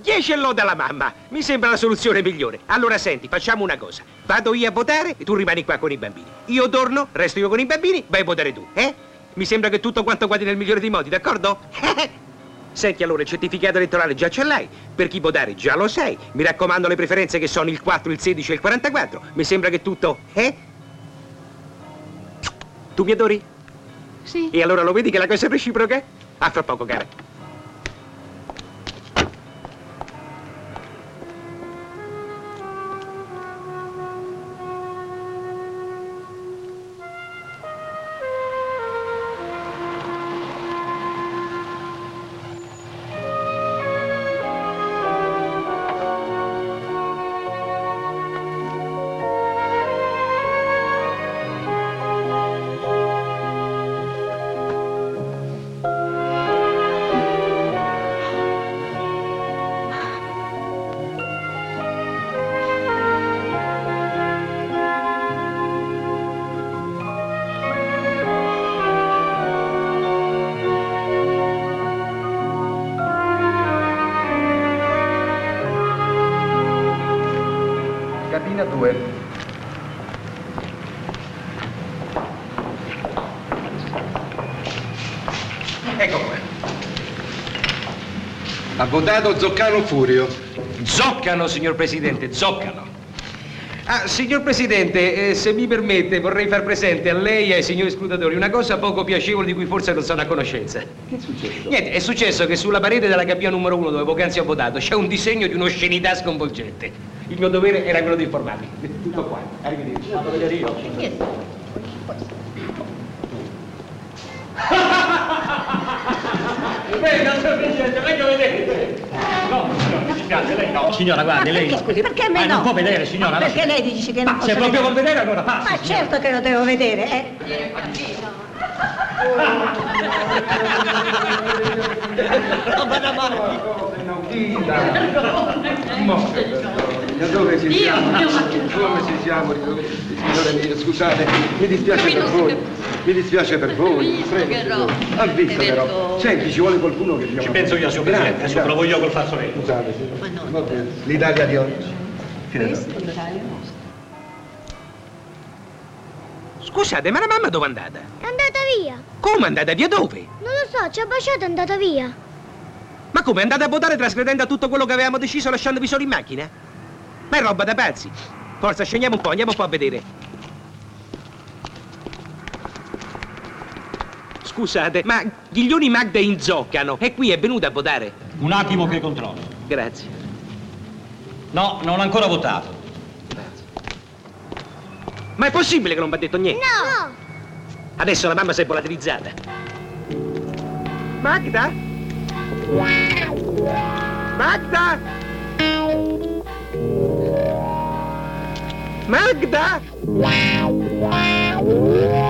10 e lode alla mamma. Mi sembra la soluzione migliore. Allora senti, facciamo una cosa. Vado io a votare e tu rimani qua con i bambini. Io torno, resto io con i bambini, vai a votare tu, eh? Mi sembra che tutto quanto guardi nel migliore dei modi, d'accordo? Senti allora, il certificato elettorale già ce l'hai. Per chi votare già lo sai. Mi raccomando le preferenze che sono il 4, il 16 e il 44. Mi sembra che tutto, eh? Tu mi adori? Sì. E allora lo vedi che la cosa è reciproca? A fra poco, cara. Votato Zoccano Furio. Zoccano, signor Presidente, zoccano. Ah, signor Presidente, eh, se mi permette, vorrei far presente a lei e ai signori scrutatori una cosa poco piacevole di cui forse non sono a conoscenza. Che è successo? Niente, è successo che sulla parete della cabina numero uno, dove poc'anzi ho votato, c'è un disegno di un'oscenità sconvolgente. Il mio dovere era quello di informarvi. Tutto qua. Arrivederci. Vado a vedere io. Venga, signor Presidente, venga a vedere. No, signora, mi dispiace, lei no. Signora, guardi, lei... Perché, scusi, perché me Ma no? non può vedere, signora. Ma perché lei dice che non Ma se proprio vedere? vuol vedere, allora passi, Ma signora. certo che lo devo vedere, eh. Non vada avanti. Dove ci siamo? Come ci siamo? Signore mie, scusate, mi dispiace per voi. Mi dispiace per voi. Prego. Ha visto però. Senti, ci vuole qualcuno che ci penso io, signor Presidente, adesso provo io col fazzoletto. Scusate, Va bene. L'Italia di oggi. Scusate, ma la mamma dove è andata? È andata via. Come è andata via dove? Non lo so, ci ha baciato e è andata via. Ma come è andata a votare trasgredendo a tutto quello che avevamo deciso lasciandovi solo in macchina? Ma è roba da pazzi. Forza, scendiamo un po', andiamo un po' a vedere. Scusate, ma Ghiglioni Magda inzoccano. E qui è venuta a votare? Un attimo che controllo. Grazie. No, non ha ancora votato. Ma è possibile che non mi ha detto niente? No! Adesso la mamma si è volatilizzata. Magda? Magda? Magda? Wars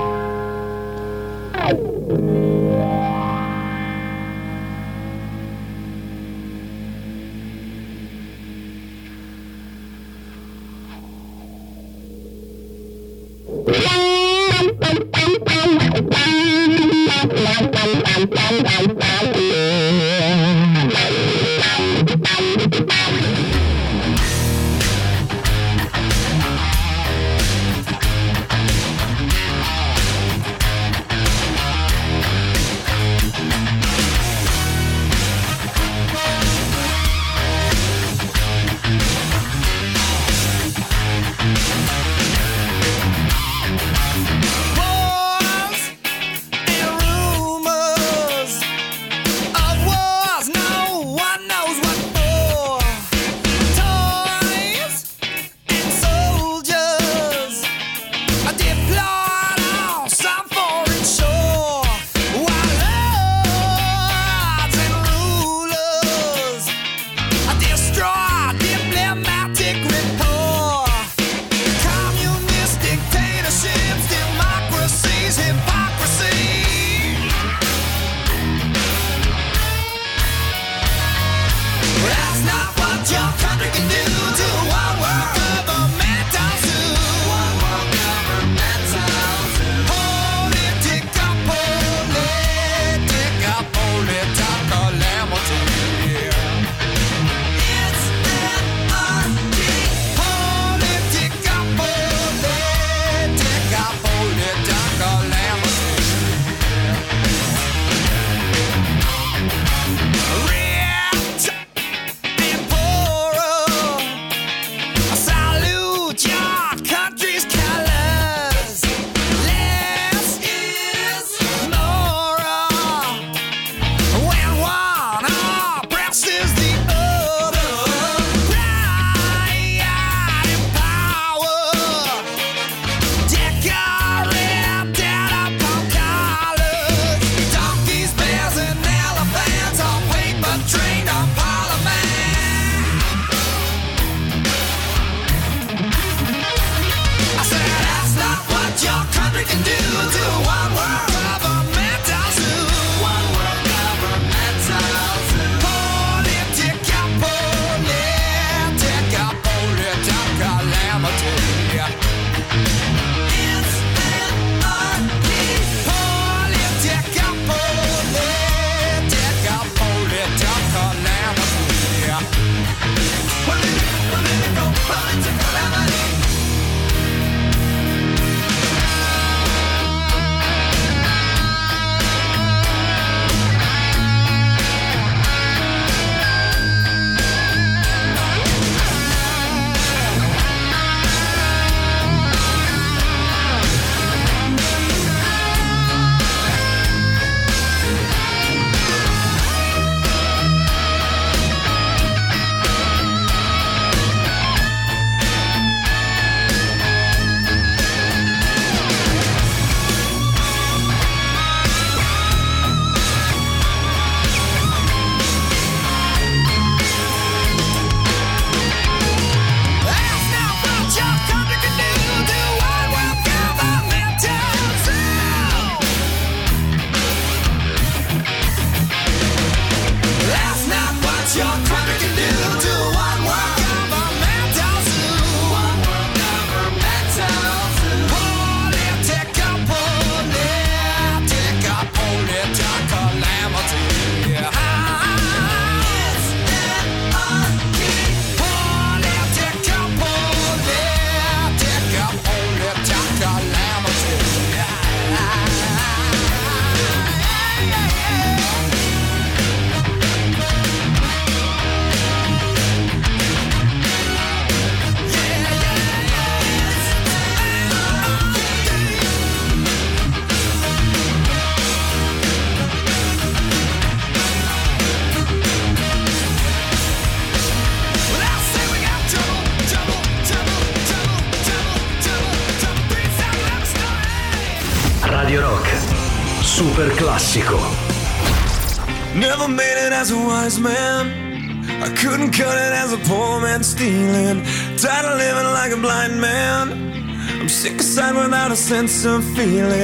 without a sense of feeling.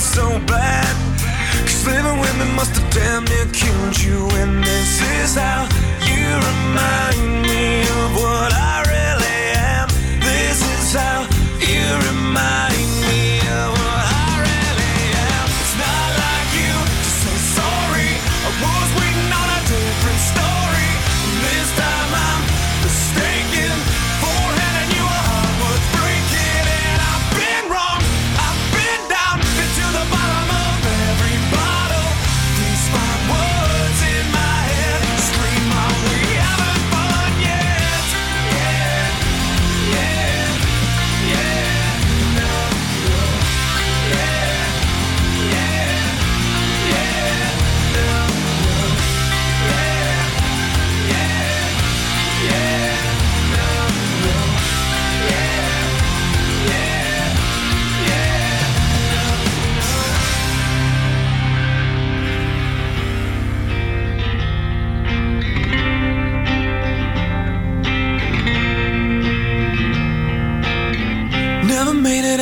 Have so bad. Cause living with me must have damn near killed you. And this is how you remind me of what I really am. This is how you remind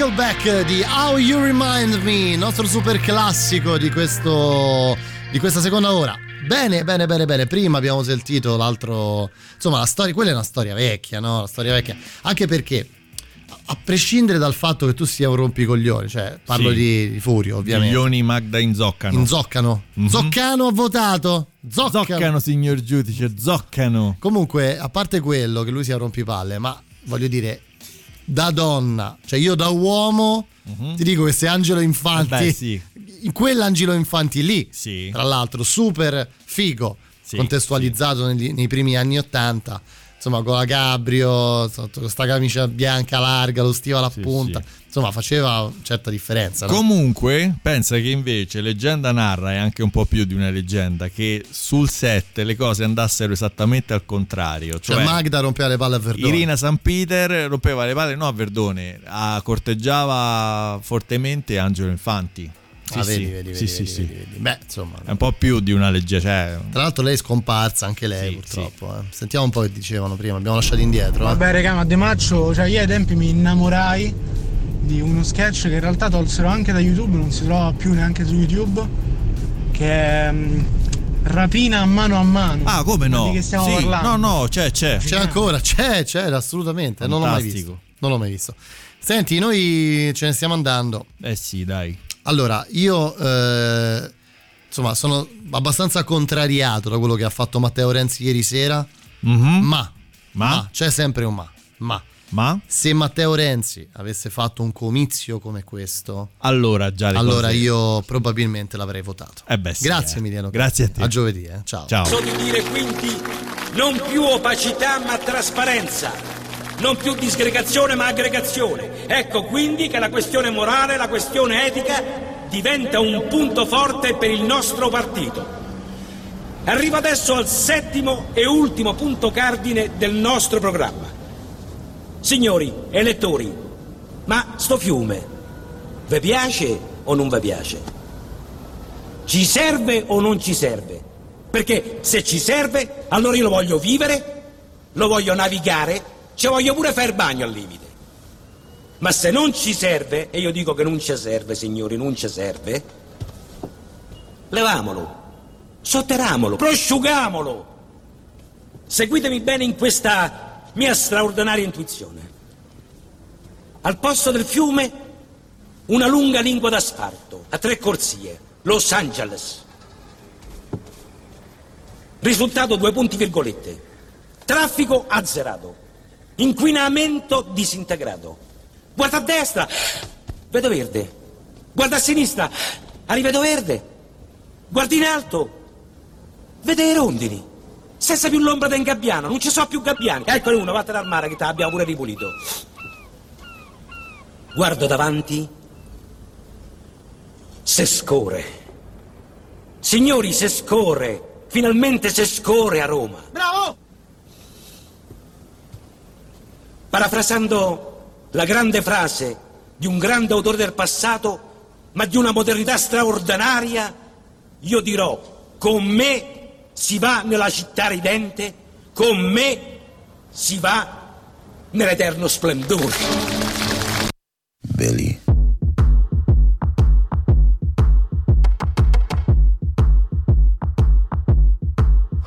Nickelback di How You Remind Me, nostro super classico di, questo, di questa seconda ora. Bene, bene, bene, bene. Prima abbiamo sentito l'altro. Insomma, la storia, quella è una storia vecchia, no? La storia vecchia. Anche perché, a prescindere dal fatto che tu sia un rompicoglioni, cioè parlo Sì. di, di Furio, ovviamente. Milioni Magda in zoccano. In zoccano. Mhm. Zoccano ha votato. Zoccano. Zoccano, signor giudice, zoccano. Comunque, a parte quello che lui sia rompipalle, ma voglio dire, da donna, cioè io da uomo, ti dico che se Angelo Infanti, Mhm. Beh, sì. in quell'Angelo Infanti lì, Sì. tra l'altro super figo, Sì, contestualizzato negli- nei primi anni Ottanta, insomma con la Cabrio, sotto questa camicia bianca larga, lo stivale a punta, insomma faceva una certa differenza. no? Comunque, pensa che invece leggenda narra è anche un po' più di una leggenda che sul set le cose andassero esattamente al contrario. Cioè, Cioè, Magda rompeva le palle a Verdone. Irina San Peter rompeva le palle no a Verdone, a- corteggiava fortemente Angelo Infanti. Sì, Ah, sì, vedi, vedi, sì, vedi, sì, vedi, sì. vedi, vedi. Beh, insomma. È un po' più di una leggenda. Cioè, Tra l'altro lei è scomparsa anche lei purtroppo. eh. Sentiamo un po' che dicevano prima, abbiamo lasciato indietro. eh. Vabbè, raga, ma De Maccio, cioè io ai tempi mi innamorai di uno sketch che in realtà tolsero anche da YouTube, non si trova più neanche su YouTube, che è mm, rapina a mano a mano. Ah, come Ma no? Di che stiamo Sì, parlando? no, no, c'è, c'è. C'è ancora, c'è, c'è, assolutamente. Non l'ho mai Fantastico. visto. Non l'ho mai visto. Senti, noi ce ne stiamo andando. Eh sì, dai. Allora, io eh, insomma sono abbastanza contrariato da quello che ha fatto Matteo Renzi ieri sera. Mhm. Ma, ma, c'è sempre un ma. Ma, ma se Matteo Renzi avesse fatto un comizio come questo, Allora, già le allora cose- io probabilmente l'avrei votato. Eh beh, sì, Grazie eh. Emiliano. Grazie a te. A giovedì, eh. Ciao. Ciao. So di dire quindi non più opacità ma trasparenza, non più disgregazione ma aggregazione. Ecco quindi che la questione morale, la questione etica diventa un punto forte per il nostro partito. Arrivo adesso al settimo e ultimo punto cardine del nostro programma. Signori elettori, ma sto fiume vi piace o non vi piace? Ci serve o non ci serve? Perché se ci serve, allora io lo voglio vivere, lo voglio navigare, ci voglio pure fare bagno al limite. Ma se non ci serve, e io dico che non ci serve, signori, non ci serve, levamolo, sotterramolo, prosciugamolo. Seguitemi bene in questa mia straordinaria intuizione. Al posto del fiume, una lunga lingua d'asfalto, a tre corsie, Los Angeles. Risultato due punti virgolette. Traffico azzerato. Inquinamento disintegrato. Guarda a destra, vedo verde. Guarda a sinistra, rivedo verde. Guarda in alto, vede le rondini. Senza più l'ombra del gabbiano, non ci sono più gabbiani. Eccone uno, vattene al mare che te l'abbiamo pure ripulito. Guardo davanti, se scorre. Signori, se scorre. Finalmente se scorre a Roma. Bravo! Parafrasando la grande frase di un grande autore del passato, ma di una modernità straordinaria, io dirò, con me si va nella città ridente, con me si va nell'eterno splendore. Billy.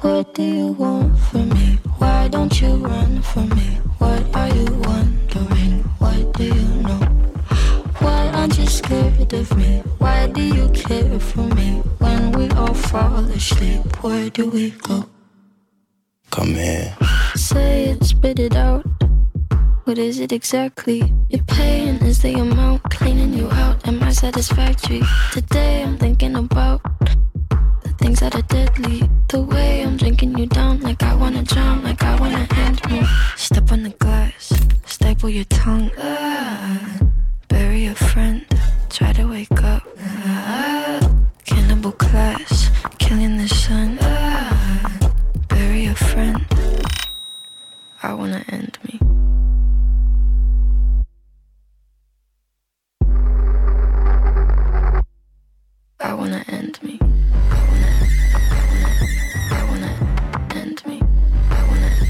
What do you want from me? Why don't you run from me? What are you wondering? What do you know? Why aren't you scared of me? Why do you care for me? All fall asleep, where do we go? Come here. Say it, spit it out. What is it exactly? Your pain is the amount cleaning you out. Am I satisfactory? Today I'm thinking about the things that are deadly. The way I'm drinking you down, like I wanna drown, like I wanna end me. Step on the glass, staple your tongue. Ah, bury a friend, try to wake up. Ah, cannibal class, killing the sun. Ah, bury a friend. I wanna end me. I wanna end me. I wanna end me. I wanna end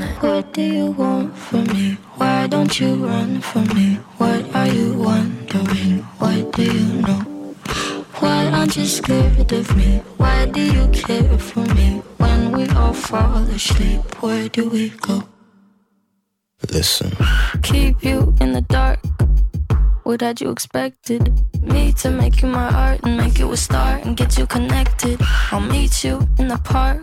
me. What do you want from me? Why don't you run from me? What are you wondering? What do you know? Why aren't you scared of me? Why do you care for me? When we all fall asleep, where do we go? Listen. Keep you in the dark. What had you expected? Me to make you my art and make you a star and get you connected. I'll meet you in the park.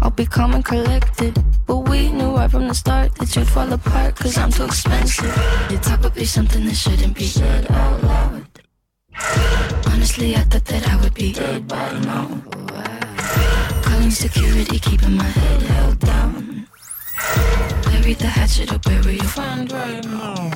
I'll be calm and collected. But we knew right from the start that you'd fall apart, cause I'm too expensive. Your talk would be something that shouldn't be said out loud. Honestly, I thought that I would be dead by now. Calling security, keeping my head held down. Bury the hatchet or bury your friend right now.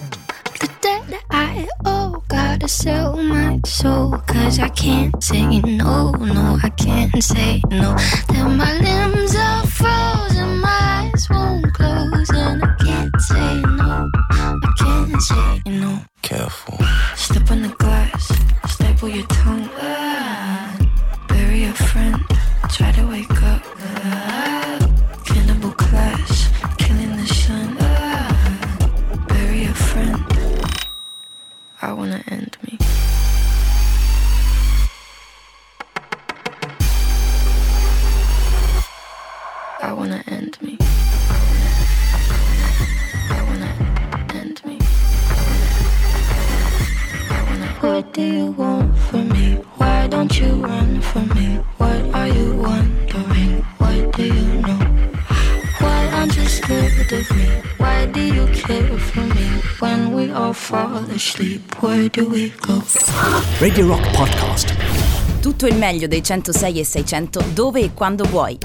The debt I owe, gotta sell my soul. Cause I can't say no, no, I can't say no. Then my limbs are frozen, my eyes won't close. And I can't say no, Say no. Careful. Step on the glass, staple your tongue. Bury a friend, try to wake up. Cannibal clash, killing the sun. Bury a friend. I wanna end for me? Why don't you run from me? What are you wondering? What do you know? Why aren't you scared of me? Why do you care for me? When we all fall asleep, where do we go? Radio Rock Podcast. Tutto il meglio dei 106 e 600 dove e quando vuoi.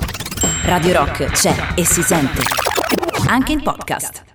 Radio Rock c'è e si sente. Anche in podcast.